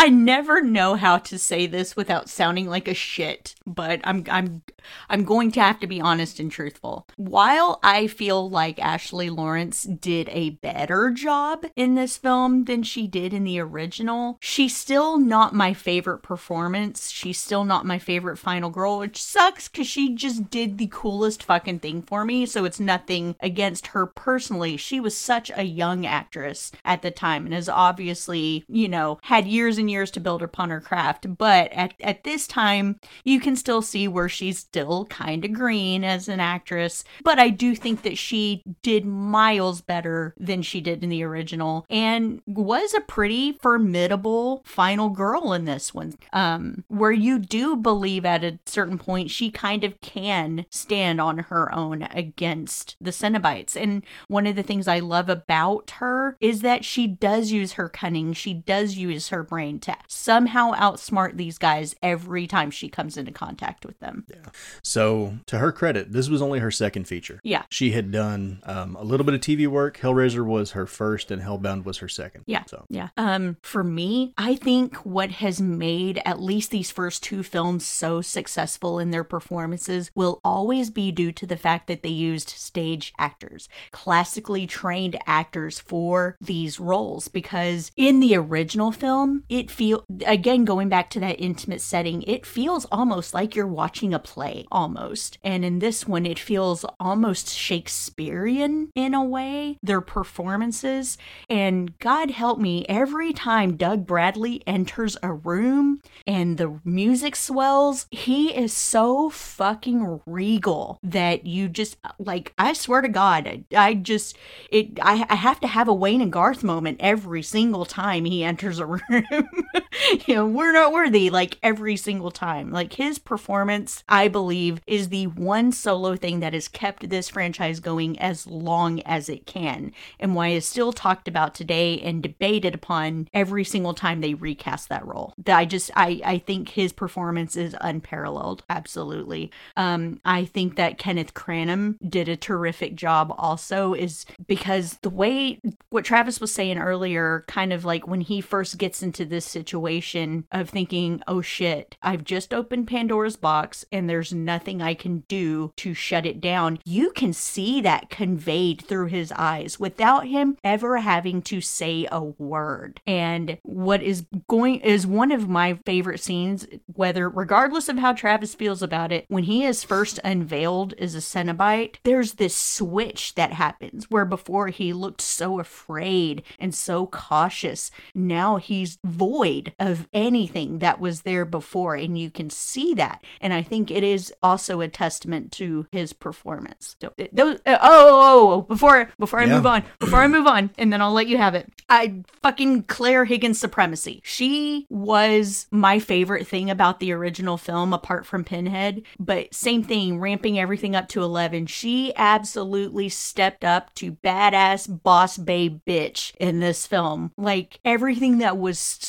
I never know how to say this without sounding like a shit, but I'm I'm I'm going to have to be honest and truthful. While I feel like Ashley Lawrence did a better job in this film than she did in the original, she's still not my favorite performance. She's still not my favorite final girl, which sucks cuz she just did the coolest fucking thing for me, so it's nothing against her personally. She was such a young actress at the time and has obviously, you know, had years and years to build upon her craft, but at at this time you can still see where she's still kind of green as an actress, but I do think that she did miles better than she did in the original and was a pretty formidable final girl in this one. Um where you do believe at a certain point she kind of can stand on her own against the Cenobites. And one of the things I love about her is that she does use her cunning, she does use her brain to somehow outsmart these guys every time she comes into contact with them. Yeah. So, to her credit, this was only her second feature. Yeah. She had done um, a little bit of TV work. Hellraiser was her first, and Hellbound was her second. Yeah. So, Yeah. Um, for me, I think what has made at least these first two films so successful in their performances will always be due to the fact that they used stage actors, classically trained actors for these roles. Because in the original film, it feel again going back to that intimate setting, it feels almost like you're watching a play, almost. And in this one, it feels almost Shakespearean in a way. Their performances and God help me, every time Doug Bradley enters a room and the music swells, he is so fucking regal that you just like I swear to God, I, I just it I, I have to have a Wayne and Garth moment every single time he enters a room. you know, we're not worthy like every single time. Like his performance, I believe, is the one solo thing that has kept this franchise going as long as it can and why it's still talked about today and debated upon every single time they recast that role. That I just I I think his performance is unparalleled. Absolutely. Um I think that Kenneth Cranham did a terrific job also is because the way what Travis was saying earlier kind of like when he first gets into this this situation of thinking, oh shit, I've just opened Pandora's box and there's nothing I can do to shut it down. You can see that conveyed through his eyes without him ever having to say a word. And what is going is one of my favorite scenes, whether regardless of how Travis feels about it, when he is first unveiled as a Cenobite, there's this switch that happens where before he looked so afraid and so cautious. Now he's of anything that was there before, and you can see that. And I think it is also a testament to his performance. So, those, uh, oh, oh, oh, before before I Yeah. move on, before I move on, and then I'll let you have it. I fucking Claire Higgins supremacy. She was my favorite thing about the original film, apart from Pinhead. But same thing, ramping everything up to eleven. She absolutely stepped up to badass boss babe bitch in this film. Like everything that was s-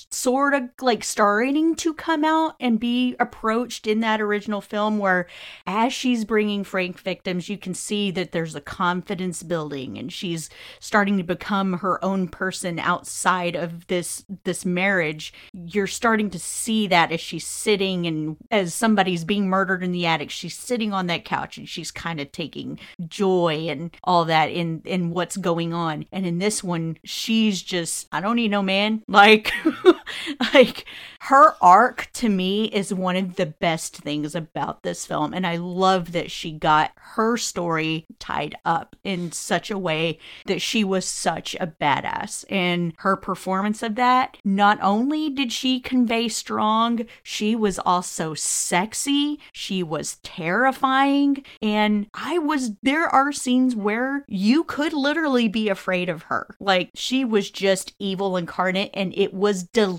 sort of like starting to come out and be approached in that original film where as she's bringing frank victims you can see that there's a confidence building and she's starting to become her own person outside of this this marriage. You're starting to see that as she's sitting and as somebody's being murdered in the attic she's sitting on that couch and she's kind of taking joy and all that in in what's going on. And in this one she's just i don't need no man. Like like her arc to me is one of the best things about this film and i love that she got her story tied up in such a way that she was such a badass. And her performance of that not only did she convey strong she was also sexy she was terrifying and i was there are scenes where you could literally be afraid of her. Like she was just evil incarnate and it was delicious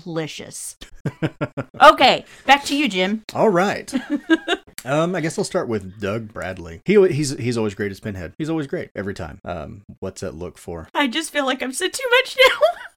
okay back to you jim All right. um, I guess I'll start with Doug Bradley. He he's he's always great as Pinhead. He's always great every time. Um, what's that look for? i just feel like i've said too much now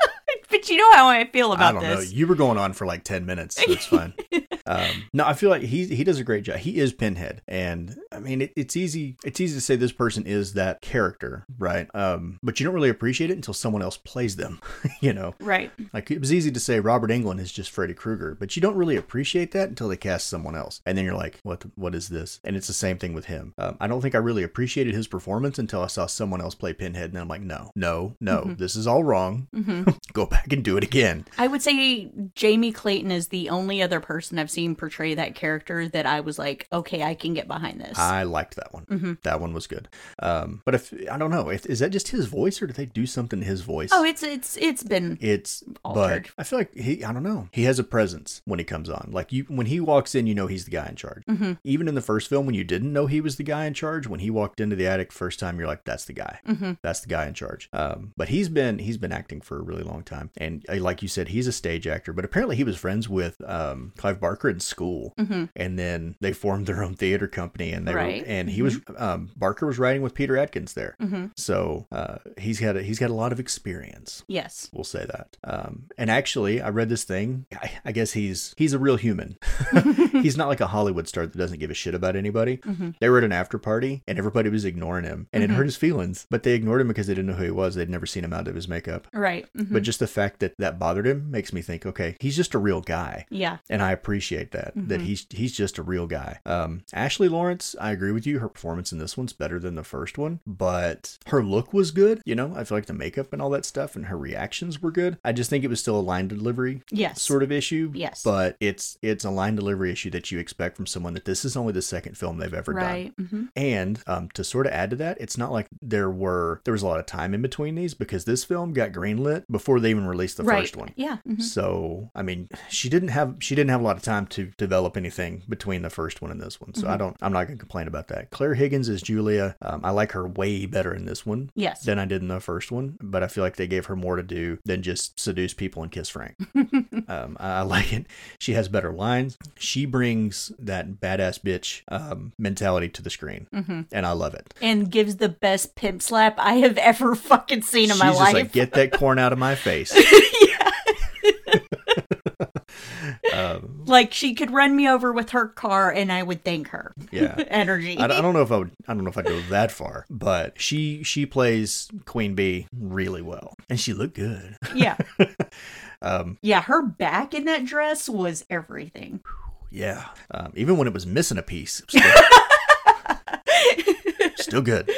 but you know how i feel about I don't know. You were going on for like ten minutes. So it's fine. um, no, I feel like he he does a great job. He is Pinhead, and I mean it, it's easy it's easy to say this person is that character, right? Um, but you don't really appreciate it until someone else plays them. you know, right like it was easy to say Robert Englund is just Freddy Krueger, but you don't really appreciate that until they cast someone else, and then you're like, what what is this? And it's the same thing with him. Um, I don't think I really appreciated his performance until I saw someone else play Pinhead, and then I'm like, no, no, no, this is all wrong. Go back and do it again. I would say Jamie Clayton is the only other person I've seen portray that character that I was like, okay, I can get behind this. I liked that one. That one was good. Um, but if I don't know, if, is that just his voice, or did they do something to his voice? oh, it's it's it's been It's Altered. but I feel like he I don't know. He has a presence when he comes on. Like you when he walks in, you know he's the guy in charge. Mm-hmm. Even in the first film when you didn't know he was the guy in charge, when he walked into the attic first time, you're like that's the guy. Mm-hmm. That's the guy in charge. Um, but he's been he's been acting for a really long time. And uh, like you said, he's a stage actor, but apparently he was friends with um, Clive Barker in school. And then they formed their own theater company and they Mm-hmm. Right. were and he was um, Barker was writing with Peter Atkins there. Mm-hmm. So uh, he's got a, he's got a lot of experience. yes. We'll say that. Um, and actually, I read this thing. I, I guess he's he's a real human. he's not like a Hollywood star that doesn't give a shit about anybody. They were at an after party, and everybody was ignoring him, and it hurt his feelings. But they ignored him because they didn't know who he was. They'd never seen him out of his makeup. Right. mhm. But just the fact that that bothered him makes me think, okay, he's just a real guy yeah. and I appreciate that that he's he's just a real guy. Um, Ashley Lawrence, I agree with you. Her performance in this one's better than the first one, but her look was good. You know, I feel like the makeup and all that stuff and her reactions were good. I just think it was still a line delivery Yes. sort of issue. Yes. but it's it's a line delivery issue that you expect from someone that this is only the second film they've ever done. Right. hmm And um, to sort of add to that, it's not like there were there was a lot of time in between these because this film got greenlit before they even released the Right. first one. Yeah. mhm. So I mean, she didn't have she didn't have a lot of time to develop anything between the first one and this one. So Mm-hmm. I don't I'm not gonna complain about that. Claire Higgins is Julia. Um, I like her way better in this one Yes. than I did in the first one, but I feel like they gave her more to do than just seduce people and kiss Frank. um, I like it. She has better lines. She brings that badass bitch um, mentality to the screen, Mm-hmm. and I love it. and gives the best pimp slap I have ever fucking seen in She's my life. like, get that corn out of my face. Um, Like she could run me over with her car and I would thank her. yeah. Energy. I, I don't know if I would. I don't know if I'd go that far, but she she plays Queen Bee really well, and she looked good. yeah. Um, Yeah, her back in that dress was everything. yeah, um, even when it was missing a piece, still, good.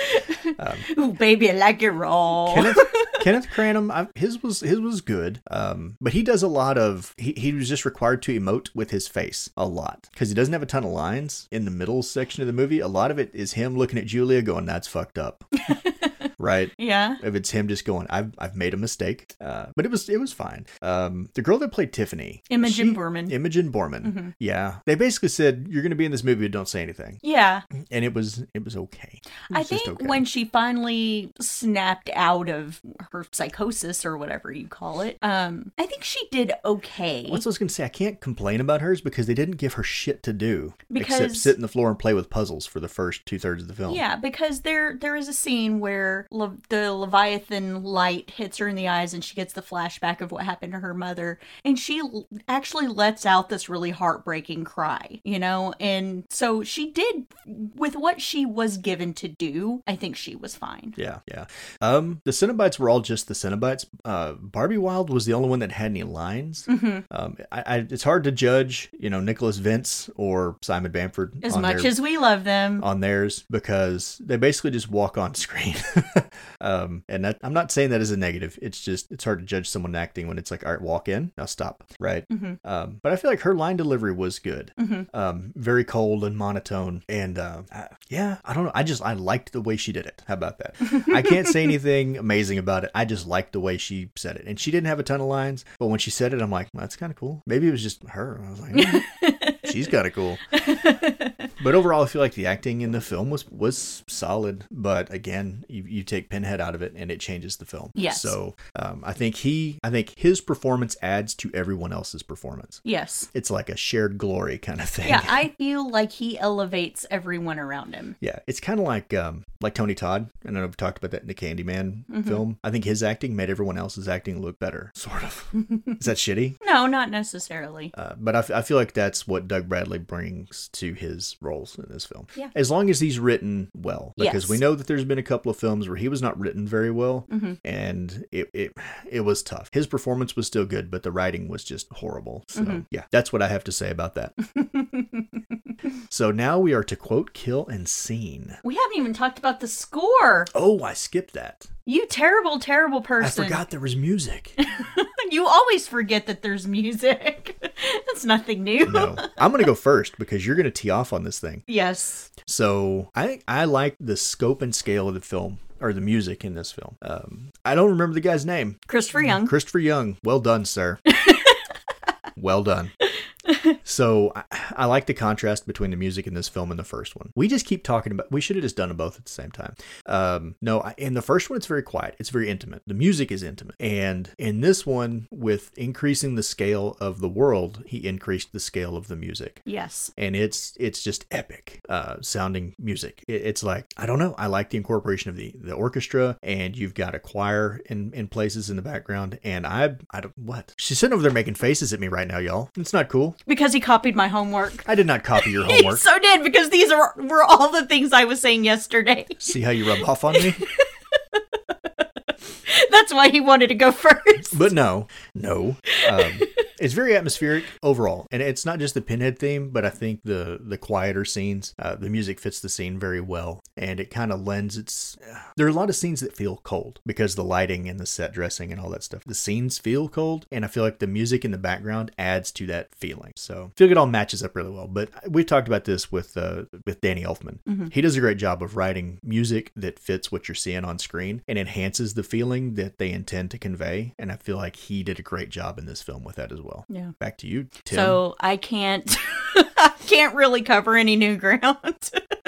Ooh, baby, I like it raw. Kenneth Kenneth Cranham, I, his was his was good, um, but he does a lot of he, he was just required to emote with his face a lot because he doesn't have a ton of lines in the middle section of the movie. A lot of it is him looking at Julia going, "That's fucked up," right? yeah. If it's him just going, "I've I've made a mistake," uh, but it was it was fine. Um, the girl that played Tiffany, Imogen she- Boorman. Imogen Boorman, yeah, they basically said you're going to be in this movie, but don't say anything, Yeah. and it was it was okay. It I was just think okay. when she finally snapped out of her psychosis or whatever you call it, um, I think she did okay. What's I was going to say? I can't complain about hers because they didn't give her shit to do except sit in the floor and play with puzzles for the first two thirds of the film. Yeah, because there there is a scene where Le- the Leviathan light hits her in the eyes and she gets the flashback of what happened to her mother and she l- actually lets out this really heartbreaking cry, you know? And so she did with what she was given to do, I think she was fine. Yeah, yeah. Um, the Cenobites were all just the Cenobites. Uh, Barbie Wilde was the only one that had any lines. Mm-hmm. Um, I, I, it's hard to judge, you know, Nicholas Vince or Simon Bamford As on much their- as we love them. on theirs because they basically just walk on screen. um, and that, I'm not saying that as a negative. It's just it's hard to judge someone acting when it's like, all right, walk in, now stop, right? Mhm. Um, but I feel like her line delivery was good, Mhm. um, very cold and monotone, and uh, I- yeah, I don't know. I just I liked the way she did it. How about that? I can't say anything amazing about it. I just liked the way she said it, and she didn't have a ton of lines, but when she said it, I'm like, well, that's kind of cool. Maybe it was just her. I was like, "Hmm, she's kind of cool. But overall, I feel like the acting in the film was was solid. But again, you, you take Pinhead out of it, and it changes the film. Yes. So um, I think he, I think his performance adds to everyone else's performance. yes. It's like a shared glory kind of thing. Yeah, I feel like he elevates everyone around him. Yeah, it's kind of like um, like Tony Todd. I know we've talked about that in the Candyman Mm-hmm. film. I think his acting made everyone else's acting look better. Sort of. Is that shitty? No, not necessarily. Uh, but I, f- I feel like that's what Doug Bradley brings to his roles in this film. Yeah. As long as he's written well, because Yes. we know that there's been a couple of films where he was not written very well, Mm-hmm. and it, it it was tough. His performance was still good, but the writing was just horrible. So Mm-hmm. yeah, that's what I have to say about that. so now we are to quote, kill, and scene. We haven't even talked about the score. Oh, I skipped that. You terrible, terrible person. I forgot there was music. You always forget that there's music. That's nothing new. no, I'm gonna go first because you're gonna tee off on this thing. Yes. So I I like the scope and scale of the film or the music in this film. Um, I don't remember the guy's name. Christopher Young. Christopher Young. Well done, sir. well done. So I, I like the contrast between the music in this film and the first one. We just keep talking about. We should have just done them both at the same time. Um, no, I- in the first one, it's very quiet. It's very intimate. The music is intimate, and in this one, with increasing the scale of the world, he increased the scale of the music Yes. and it's it's just epic uh, sounding music. It, it's like I don't know. I like the incorporation of the the orchestra, and you've got a choir in in places in the background. And I I don't what she's sitting over there making faces at me right now, y'all. It's not cool. Because he copied my homework. I did not copy your homework. so did because these are were all the things I was saying yesterday. See how you rub off on me? That's why he wanted to go first. But no, no. Um, it's very atmospheric overall, and it's not just the pinhead theme, but I think the the quieter scenes, uh, the music fits the scene very well, and it kind of lends its. There are a lot of scenes that feel cold because the lighting and the set dressing and all that stuff. The scenes feel cold, and I feel like the music in the background adds to that feeling. So I feel like it all matches up really well. But we've talked about this with uh, with Danny Elfman. He does a great job of writing music that fits what you're seeing on screen and enhances the feeling that they intend to convey. And I feel like he did a great job in this film with that as well. Yeah. Back to you, Tim. So I can't I can't really cover any new ground.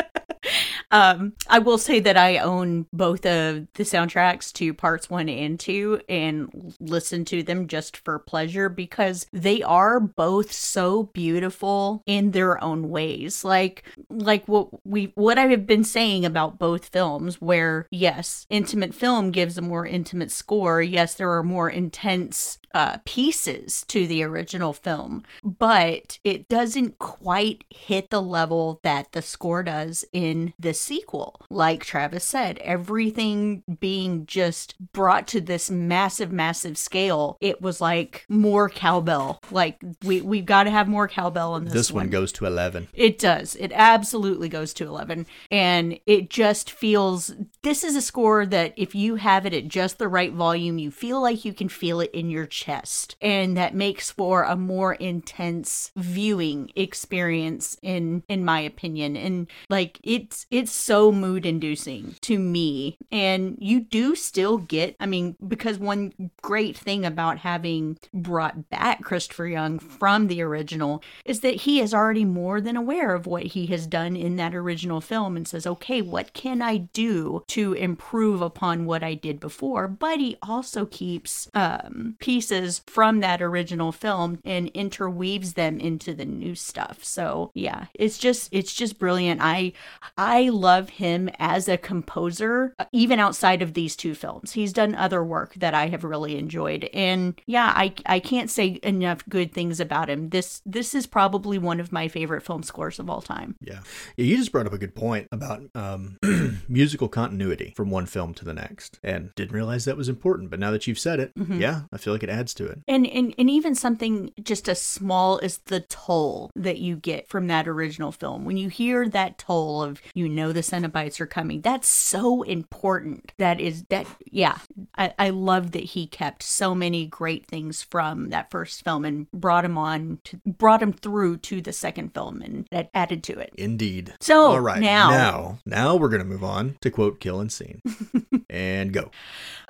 um, I will say that I own both of the soundtracks to parts one and two and listen to them just for pleasure because they are both so beautiful in their own ways. Like like what we what I have been saying about both films where yes, intimate film gives a more intimate score. Yes, there are more intense uh, pieces to the original film, but it doesn't quite hit the level that the score does in the sequel. Like Travis said, everything being just brought to this massive, massive scale, it was like more cowbell. Like we we've got to have more cowbell in this. This one one goes to 11. it does. It absolutely goes to 11. And it just feels this is a score that if you have it at just the right volume, you feel like you can feel it in your chest. And that makes for a more intense viewing experience in in my opinion. And like it's it's so mood inducing to me. And you do still get I mean because one great thing about having brought back Christopher Young from the original is that he is already more than aware of what he has done in that original film and says, okay, what can I do to improve upon what I did before? But he also keeps um, pieces from that original film and interweaves them into the new stuff. So yeah, it's just it's just brilliant. I I love him as a composer, uh, even outside of these two films. He's done other work that I have really enjoyed, and yeah, I I can't say enough good things about him. This this is probably one of my favorite film scores of all time. Yeah. yeah. You just brought up a good point about um, musical continuity from one film to the next. And didn't realize that was important. But now that you've said it, yeah, I feel like it adds to it. And, and and even something just as small as the toll that you get from that original film. When you hear that toll of you know the Cenobites are coming, that's so important. That is that yeah. I, I love that he kept so many great things from that first film and brought him on to, brought him through to the second film and that added to it. Indeed. So, all right, now- now, now we're gonna move on to quote, kill, and scene, and go.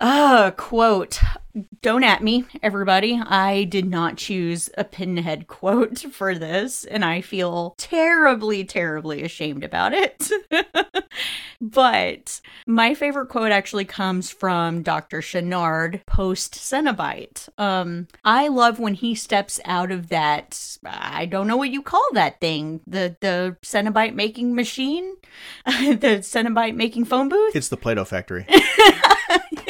Ah, quote. Don't at me, everybody. I did not choose a pinhead quote for this, and I feel terribly, terribly ashamed about it. but my favorite quote actually comes from Dr. Channard post Cenobite. Um, I love when he steps out of that. I don't know what you call that thing. The the Cenobite making machine, the Cenobite making phone booth. It's the Play-Doh factory.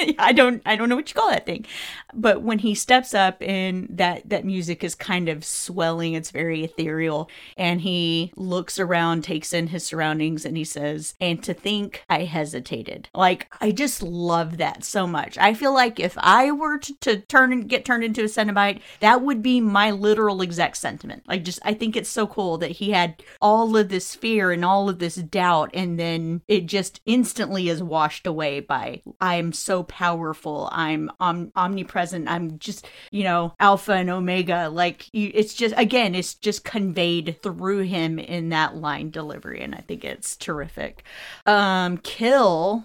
I don't I don't know what you call that thing. But when he steps up and that that music is kind of swelling, it's very ethereal and he looks around, takes in his surroundings and he says, "And to think I hesitated." Like I just love that so much. I feel like if I were to, to turn and get turned into a Cenobite, that would be my literal exact sentiment. Like just I think it's so cool that he had all of this fear and all of this doubt and then it just instantly is washed away by I'm so powerful. I'm om- omnipresent. I'm just, you know, alpha and omega. Like you, it's just again, it's just conveyed through him in that line delivery and I think it's terrific. Um kill.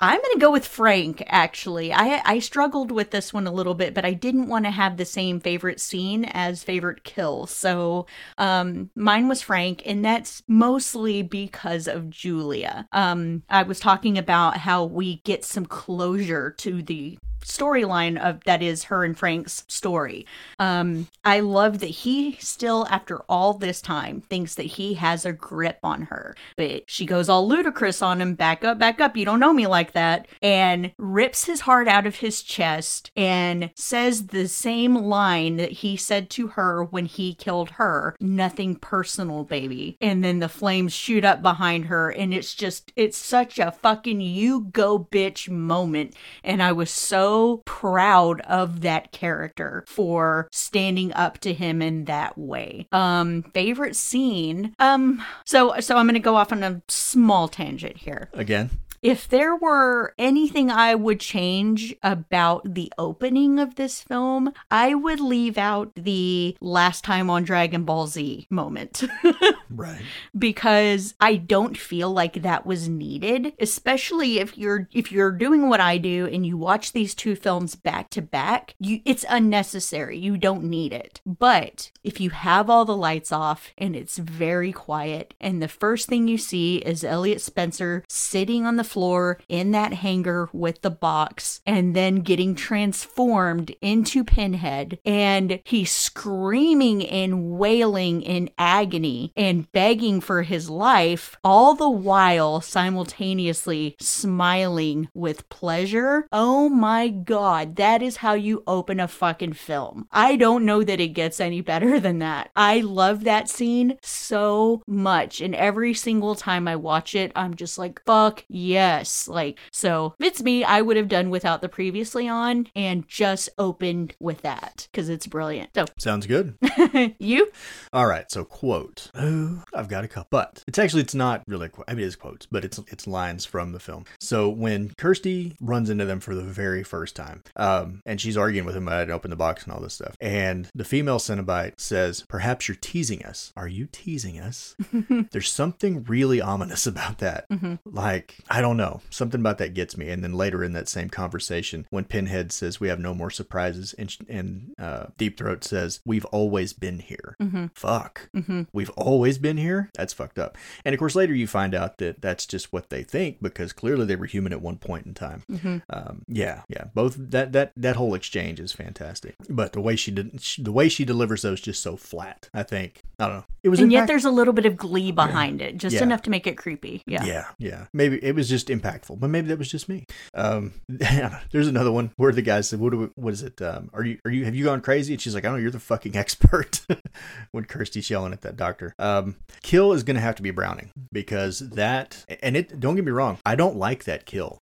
I'm going to go with Frank actually. I I struggled with this one a little bit, but I didn't want to have the same favorite scene as favorite kill. So, um mine was Frank and that's mostly because of Julia. Um I was talking about how we get some closure to the storyline of that is her and Frank's story. Um, I love that he still, after all this time, thinks that he has a grip on her. But she goes all ludicrous on him, back up, back up, you don't know me like that, and rips his heart out of his chest and says the same line that he said to her when he killed her nothing personal, baby. And then the flames shoot up behind her, and it's just, it's such a fucking you go bitch moment. And I was so proud of that character for standing up to him in that way. Um, favorite scene. Um, so so I'm gonna go off on a small tangent here. Again, if there were anything I would change about the opening of this film, I would leave out the last time on Dragon Ball Z moment. Right. because I don't feel like that was needed, especially if you're if you're doing what I do and you watch these two films back to back, you it's unnecessary. You don't need it. But if you have all the lights off and it's very quiet and the first thing you see is Elliot Spencer sitting on the floor in that hangar with the box and then getting transformed into Pinhead and he's screaming and wailing in agony and begging for his life, all the while simultaneously smiling with pleasure. Oh my god, that is how you open a fucking film. I don't know that it gets any better than that. I love that scene so much, and every single time I watch it, I'm just like, fuck yes. Like, so if it's me, I would have done without the previously on and just opened with that because it's brilliant. So, Sounds good. you? All right, so quote. Oh, I've got a couple, but it's actually it's not really. Qu- I mean, it is quotes, but it's it's lines from the film. So when Kirsty runs into them for the very first time, um, and she's arguing with him about open the box and all this stuff, and the female Cenobite says, "Perhaps you're teasing us. Are you teasing us?" There's something really ominous about that. Like I don't know, something about that gets me. And then later in that same conversation, when Pinhead says, "We have no more surprises," and and uh, Deep Throat says, "We've always been here." Fuck. We've always been here? That's fucked up. And of course, later you find out that that's just what they think because clearly they were human at one point in time. Um, yeah, yeah. Both that that that whole exchange is fantastic. But the way she did, the way she delivers those just so flat. I think I don't know. It was And yet there's a little bit of glee behind it, just Yeah. enough to make it creepy. Yeah. Yeah, yeah. Maybe it was just impactful, but maybe that was just me. Um, there's another one where the guy said, "What do we, what is it? Um, are you are you have you gone crazy?" And she's like, "I don't know. You're the fucking expert." when Kirsty's yelling at that doctor, um, kill is going to have to be Browning because that and it. Don't get me wrong, I don't like that kill.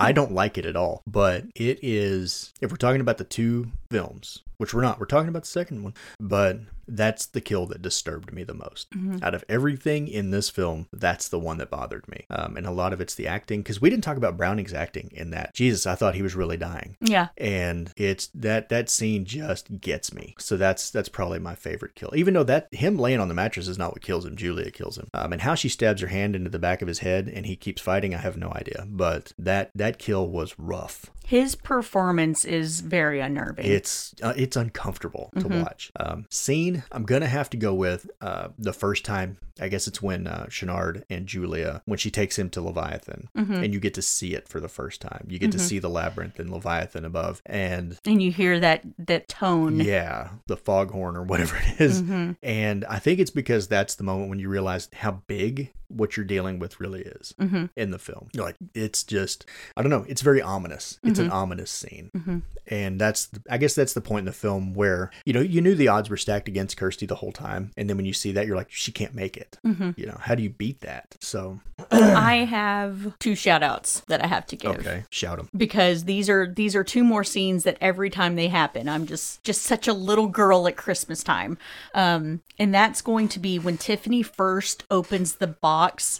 I don't like it at all. But it is if we're talking about the two films, which we're not, we're talking about the second one, but that's the kill that disturbed me the most. Out of everything in this film, that's the one that bothered me. Um, and a lot of it's the acting because we didn't talk about Browning's acting in that. Jesus, I thought he was really dying Yeah. and it's that that scene just gets me so that's that's probably my favorite kill even though that him laying on the mattress is not what kills him julia kills him um, and how she stabs her hand into the back of his head and he keeps fighting i have no idea but that that kill was rough His performance is very unnerving. it's uh, it's uncomfortable to watch. Um, scene I'm gonna have to go with uh, the first time. I guess it's when uh, Channard and Julia when she takes him to Leviathan, and you get to see it for the first time. You get to see the labyrinth and Leviathan above, and and you hear that that tone. yeah, the foghorn or whatever it is. And I think it's because that's the moment when you realize how big what you're dealing with really is mm-hmm. in the film. You're like, it's just, I don't know, it's very ominous. It's an mm-hmm. ominous scene. Mm-hmm. And that's, I guess that's the point in the film where, you know, you knew the odds were stacked against Kirsty the whole time. And then when you see that, you're like, she can't make it. You know, how do you beat that? So, I have two shout outs that I have to give. okay, shout them. because these are these are two more scenes that every time they happen i'm just just such a little girl at christmas time um and that's going to be when tiffany first opens the box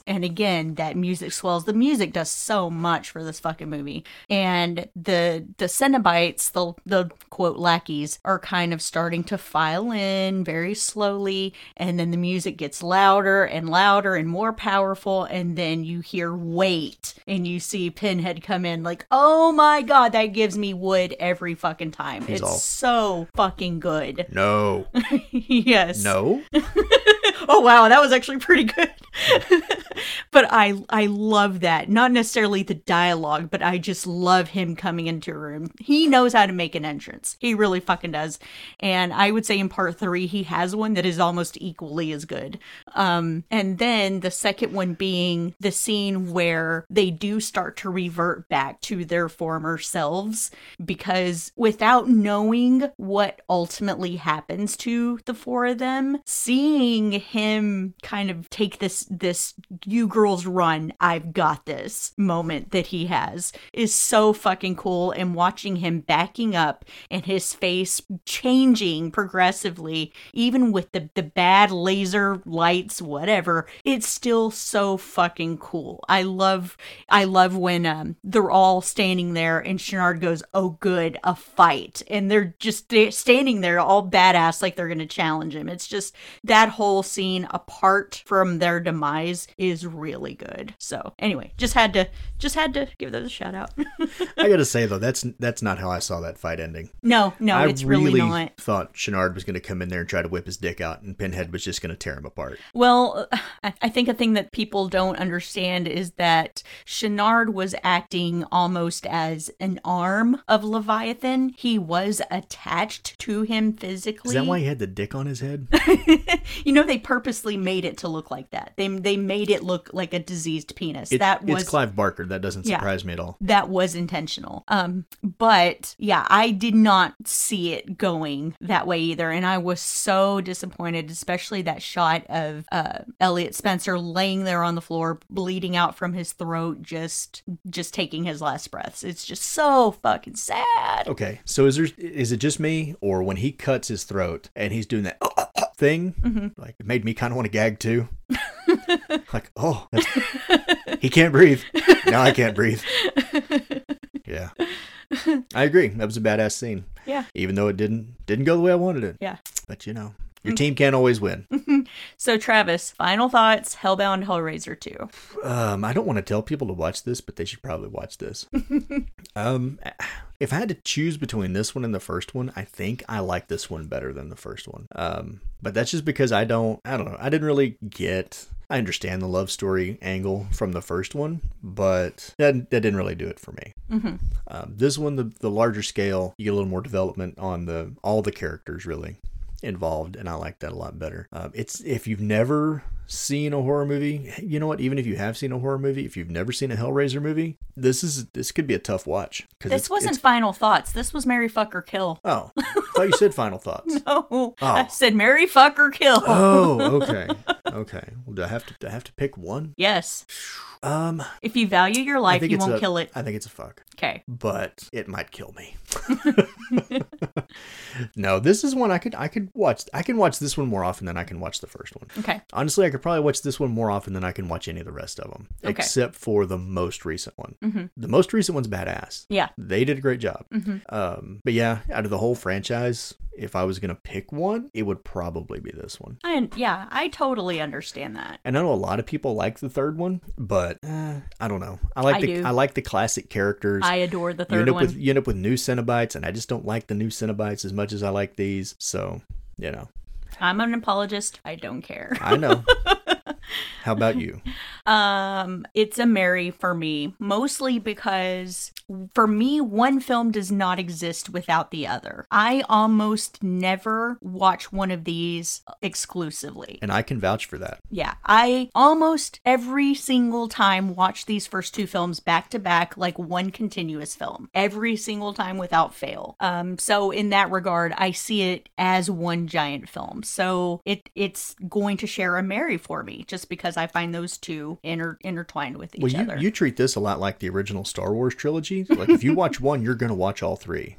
and again that music swells. The music does so much for this fucking movie. And the the cenobites the the quote lackeys are kind of starting to file in very slowly. And then the music gets louder and louder and more powerful. And then you hear wait and you see pinhead come in like oh my god that gives me wood every fucking time. It's all- so fucking good. No, yes. No. oh wow that was actually pretty good. But i i love that. Not necessarily the dialogue but i just love him coming into a room. He knows how to make an entrance. He really fucking does. And i would say in part three he has one that is almost equally as good. Um and then the second one being the scene where they do start to revert back to their former selves because without knowing what ultimately happens to the four of them seeing him kind of take this this you girls run, I've got this moment that he has is so fucking cool. And watching him backing up and his face changing progressively, even with the, the bad laser lights, whatever, it's still so fucking cool. I love, I love when um, they're all standing there and Channard goes, Oh, good, a fight. And they're just sta- standing there all badass like they're going to challenge him. It's just that whole scene apart from their demise is really good. So anyway, just had to just had to give those a shout out. I gotta say though, that's that's not how I saw that fight ending. no, no, I it's really, not. thought Channard was gonna come in there and try to whip his dick out, and Pinhead was just gonna tear him apart. Well, I I think a thing that people don't understand is that Channard was acting almost as an arm of Leviathan. He was attached to him physically. Is that why he had the dick on his head? you know, they purposely made it to look like that. They they made it look like a diseased penis. It- that was it's Clive Barker. That doesn't Yeah. surprise me at all. that was intentional. Um, but yeah, I did not see it going that way either, and I was so disappointed, especially that shot of uh, Elliot Spencer laying there on the floor, bleeding out from his throat, just just taking his last breaths. It's just so fucking sad. Okay, so is there is it just me, or when he cuts his throat and he's doing that thing, Mm-hmm. like it made me kind of want to gag too. like, oh, he can't breathe. Now I can't breathe. Yeah, I agree. That was a badass scene. Yeah. even though it didn't didn't go the way I wanted it. Yeah. but you know, your team can't always win. So Travis, final thoughts: Hellbound, Hellraiser two. Um, I don't want to tell people to watch this, but they should probably watch this. um, if I had to choose between this one and the first one, I think I like this one better than the first one. Um, but that's just because I don't, I don't know, I didn't really get. I understand the love story angle from the first one, but that, that didn't really do it for me. Mm-hmm. Um, this one, the the larger scale, you get a little more development on the all the characters really involved, and I like that a lot better. Um, it's if you've never seen a horror movie, you know what? Even if you have seen a horror movie, if you've never seen a Hellraiser movie, this is this could be a tough watch This wasn't final thoughts. This was Marry Fuck or Kill. Oh, I thought you said final thoughts. Oh, I said Marry Fuck or Kill. Oh, okay, okay. Well, do I have to? Do I have to pick one? Yes. Um, If you value your life, you won't a- kill it. I think it's a fuck. Okay. but it might kill me. no, this is one I could I could watch. I can watch this one more often than I can watch the first one. Okay. Honestly, I could probably watch this one more often than I can watch any of the rest of them, Okay. except for the most recent one. Mhm. The most recent one's badass. Yeah. They did a great job. Mhm. Um, but yeah, out of the whole franchise, if I was gonna pick one, it would probably be this one. I, yeah, I totally understand that. And I know a lot of people like the third one, but uh, I don't know. I like I the do. I like the classic characters. I adore the you end third up one. with you end up with new Cenobites, and I just don't like the new Cenobites as much as I like these. So, you know, I'm an apologist. I don't care. I know. How about you? Um, it's a Marry for me, mostly because for me, one film does not exist without the other. I almost never watch one of these exclusively. And I can vouch for that. Yeah, I almost every single time watch these first two films back to back like one continuous film. Every single time without fail. Um so in that regard, I see it as one giant film. So it it's going to share a Marry for me just because I find those two inter- intertwined with each Well, you, other. you treat this a lot like the original Star Wars trilogy. Like if you watch one, you're going to watch all three.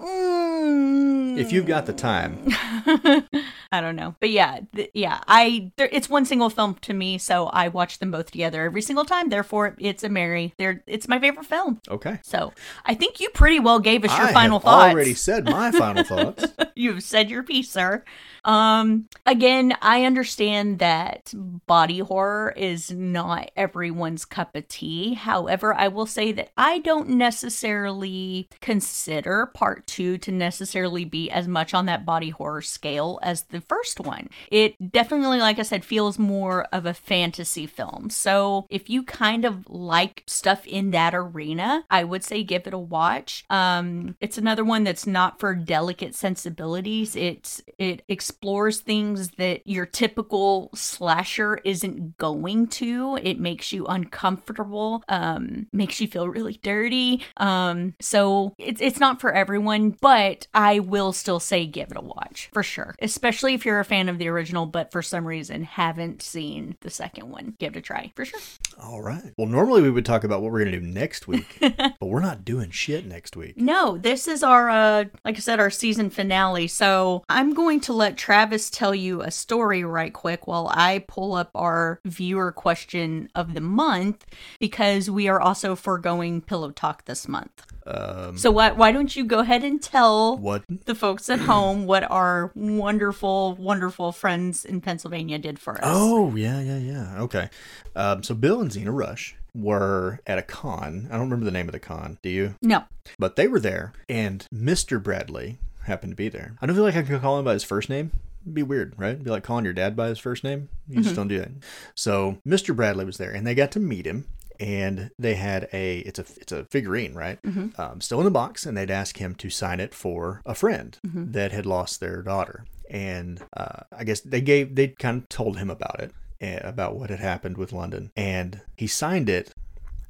Mm, If you've got the time. I don't know, but yeah, th- yeah, I there, it's one single film to me, so I watch them both together every single time. Therefore, it's a Marry. They're it's my favorite film. Okay. So I think you pretty well gave us your I final thoughts. already said my final thoughts. You've said your piece, sir. Um, again, I understand that body horror is not everyone's cup of tea. However, I will say that I don't necessarily consider part two to necessarily be as much on that body horror scale as the first one. It definitely, like I said, feels more of a fantasy film. So if you kind of like stuff in that arena, I would say give it a watch. Um, it's another one that's not for delicate sensibilities. It's it explores things that your typical slasher isn't going to. It makes you uncomfortable, um, makes you feel really dirty. Um, so it's it's not for everyone, but I will still say give it a watch for sure. Especially especially if you're a fan of the original, but for some reason haven't seen the second one. Give it a try for sure. All right. Well, normally we would talk about what we're going to do next week, but we're not doing shit next week. No, this is our, uh, like I said, our season finale. So I'm going to let Travis tell you a story right quick while I pull up our viewer question of the month because we are also foregoing Pillow Talk this month. Um, So why why don't you go ahead and tell what? the folks at home what our wonderful, wonderful friends in Pennsylvania did for us? Oh, yeah, yeah, yeah. Okay. Um, so Bill and Zena Rush were at a con. I don't remember the name of the con. Do you? No. But they were there, and Mr. Bradley happened to be there. I don't feel like I could call him by his first name. It'd be weird, right? It'd be like calling your dad by his first name. You just don't do that. So Mr. Bradley was there, and they got to meet him. And they had a it's a it's a figurine, right? Um, still in the box, and they'd ask him to sign it for a friend that had lost their daughter. And uh, I guess they gave they kind of told him about it, eh, about what had happened with London, and he signed it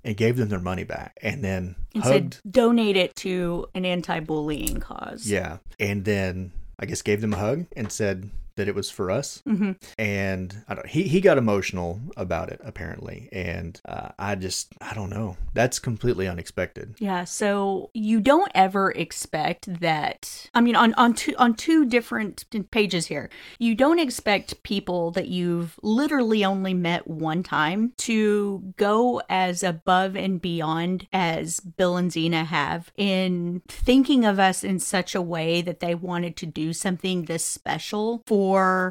and gave them their money back, and then And hugged said donate it to an anti-bullying cause. yeah. And then I guess gave them a hug and said that it was for us. Mm-hmm. And I don't he he got emotional about it apparently. And uh, I just I don't know. That's completely unexpected. Yeah, so you don't ever expect that. I mean, on on two on two different pages here, you don't expect people that you've literally only met one time to go as above and beyond as Bill and Zena have in thinking of us in such a way that they wanted to do something this special for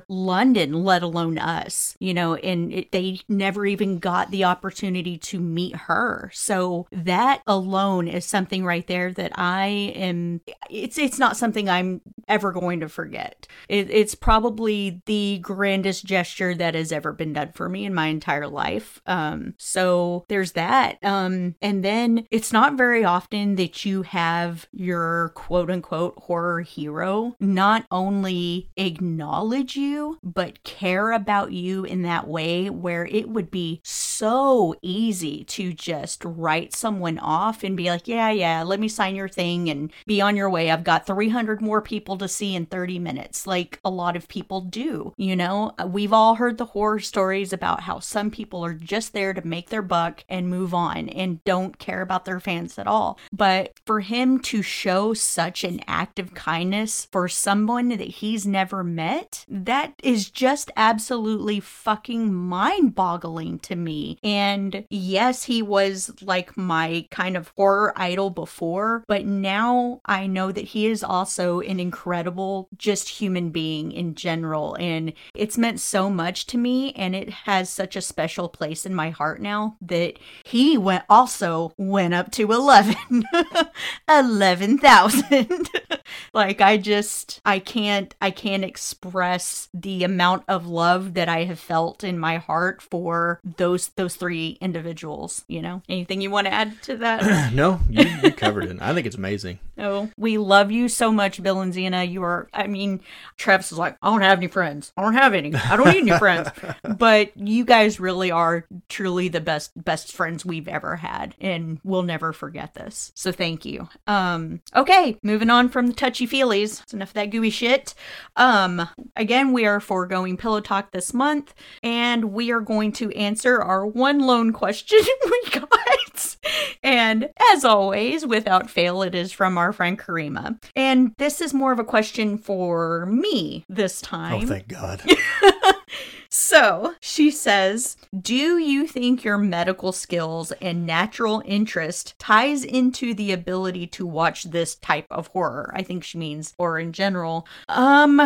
London, let alone us. You know, and it, they never even got the opportunity to meet her. So that alone is something right there that I am. It's it's not something I'm ever going to forget. It, it's probably the grandest gesture that has ever been done for me in my entire life. Um, so there's that. Um, and then it's not very often that you have your quote unquote horror hero not only acknowledge you, but care about you in that way where it would be so easy to just write someone off and be like, yeah, yeah, let me sign your thing and be on your way. I've got 300 more people to see in 30 minutes, like a lot of people do. You know, uh, we've all heard the horror stories about how some people are just there to make their buck and move on and don't care about their fans at all. But for him to show such an act of kindness for someone that he's never met, that is just absolutely fucking mind boggling to me. And yes, he was like my kind of horror idol before, but now I know that he is also an incredible, just human being in general. And it's meant so much to me, and it has such a special place in my heart now that he went also went up to 11 11,000 like I just I can't I can't express the amount of love that I have felt in my heart for those those three individuals, you know. Anything you want to add to that? no, you, you covered it. I think it's amazing. no. We love you so much, Bill and Zena. You are I mean, Travis is like, I don't have any friends. I don't have any. I don't need any friends. But you guys really are truly the best best friends we've ever had and we'll never forget this. So thank you. Um okay, moving on from the touchy feelies. That's enough of that gooey shit. Um again, we are foregoing pillow talk this month and we are going to answer our one lone question we got. And as always, without fail, it is from our friend Karima. And this is more of a question for me this time. Oh, thank God. So she says, Do you think your medical skills and natural interest ties into the ability to watch this type of horror? I think she means horror in general. Um.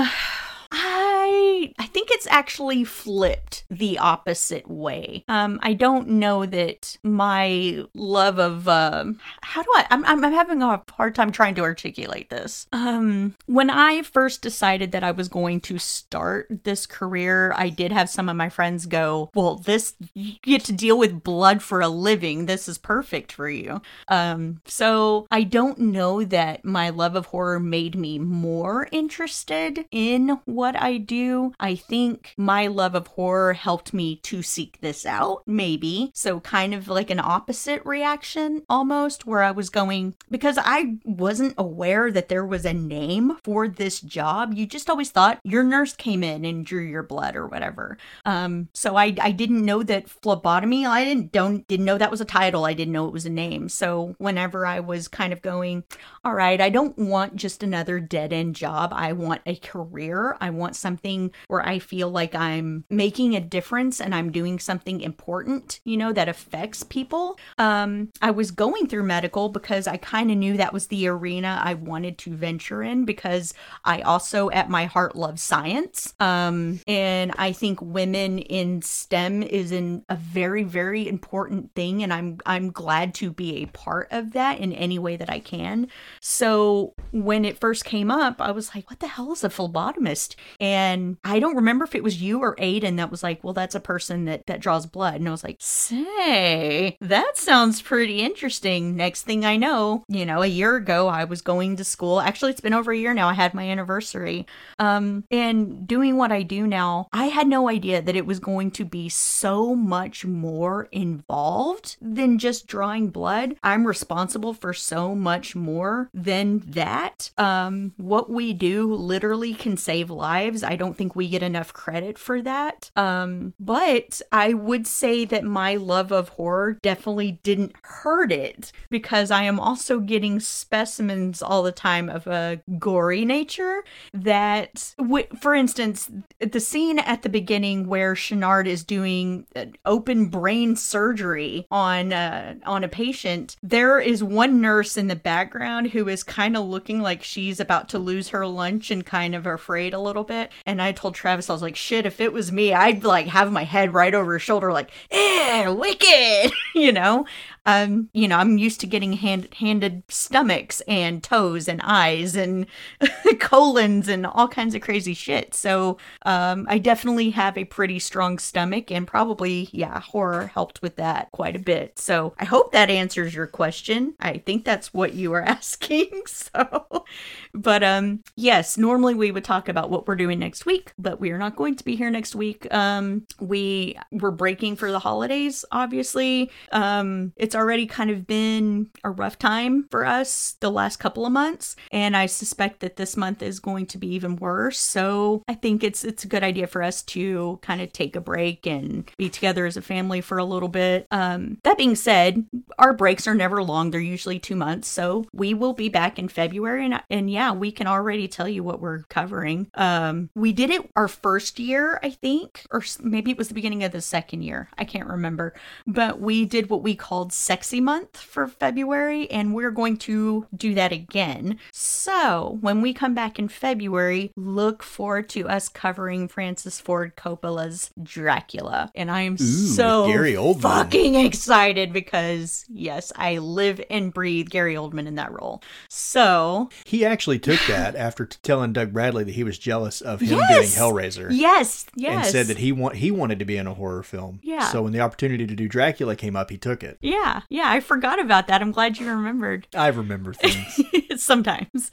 I think it's actually flipped the opposite way. Um, I don't know that my love of um, how do I? I'm I'm having a hard time trying to articulate this. Um, when I first decided that I was going to start this career, I did have some of my friends go, "Well, this you get to deal with blood for a living. This is perfect for you." Um, so I don't know that my love of horror made me more interested in what I do, I think my love of horror helped me to seek this out, maybe. So, kind of like an opposite reaction almost, where I was going because I wasn't aware that there was a name for this job. You just always thought your nurse came in and drew your blood or whatever. Um, so I I didn't know that phlebotomy. I didn't don't didn't know that was a title. I didn't know it was a name. So whenever I was kind of going, all right, I don't want just another dead end job. I want a career. I want something where I feel like I'm making a difference and I'm doing something important, you know, that affects people. Um, I was going through medical because I kind of knew that was the arena I wanted to venture in because I also at my heart love science. Um, and I think women in STEM is in a very, very important thing. And I'm I'm glad to be a part of that in any way that I can. So when it first came up, I was like, what the hell is a phlebotomist? And I don't remember if it was you or Aiden that was like, well, that's a person that that draws blood. And I was like, say, that sounds pretty interesting. Next thing I know, you know, a year ago I was going to school. Actually, it's been over a year now. I had my anniversary. Um, and doing what I do now, I had no idea that it was going to be so much more involved than just drawing blood. I'm responsible for so much more than that. Um, what we do literally can save lives. I don't think we get enough credit for that. Um, but I would say that my love of horror definitely didn't hurt it because I am also getting specimens all the time of a gory nature that, w- for instance, the scene at the beginning where Channard is doing open brain surgery on uh, on a patient, there is one nurse in the background who is kind of looking like she's about to lose her lunch and kind of afraid a little bit. And I told Travis, I was like, shit, if it was me, I'd like have my head right over her shoulder, like, eh, wicked, you know? Um, you know, I'm used to getting hand, handed stomachs and toes and eyes and colons and all kinds of crazy shit. So um, I definitely have a pretty strong stomach, and probably, yeah, horror helped with that quite a bit. So I hope that answers your question. I think that's what you were asking. So, but um, yes, normally we would talk about what we're doing next week, but we are not going to be here next week. Um, we were breaking for the holidays, obviously. Um, it's it's already kind of been a rough time for us the last couple of months, and I suspect that this month is going to be even worse. So I think it's it's a good idea for us to kind of take a break and be together as a family for a little bit. Um, that being said, our breaks are never long; they're usually two months. So we will be back in February, and and yeah, we can already tell you what we're covering. Um, we did it our first year, I think, or maybe it was the beginning of the second year. I can't remember, but we did what we called sexy month for February, and we're going to do that again. So, when we come back in February, look forward to us covering Francis Ford Coppola's Dracula. And I am Ooh, so Gary Oldman. fucking excited because, yes, I live and breathe Gary Oldman in that role. So, he actually took that after telling Doug Bradley that he was jealous of him yes! getting Hellraiser. Yes, yes. And said that he want he wanted to be in a horror film. Yeah. So when the opportunity to do Dracula came up, he took it. Yeah. Yeah, I forgot about that. I'm glad you remembered. I remember things. Sometimes.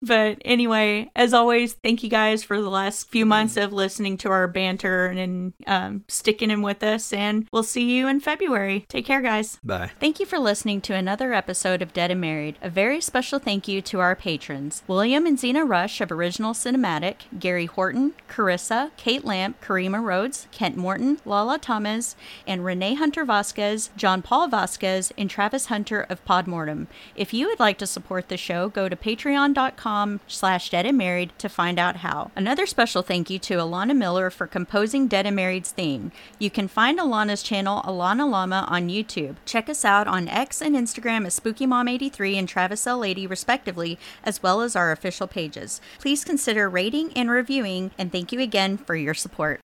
But anyway, as always, thank you guys for the last few months of listening to our banter and um, sticking in with us. And we'll see you in February. Take care, guys. Bye. Thank you for listening to another episode of Dead and Married. A very special thank you to our patrons William and Zena Rush of Original Cinematic, Gary Horton, Carissa, Kate Lamp, Karima Rhodes, Kent Morton, Lala Thomas, and Renee Hunter Vasquez, John Paul Vasquez, and Travis Hunter of Podmortem. If you would like to support the show, go to patreon.com slash dead and married to find out how. Another special thank you to Alana Miller for composing Dead and Married's theme. You can find Alana's channel, Alana Llama, on YouTube. Check us out on X and Instagram as SpookyMom83 and Travis L. Lady, respectively, as well as our official pages. Please consider rating and reviewing, and thank you again for your support.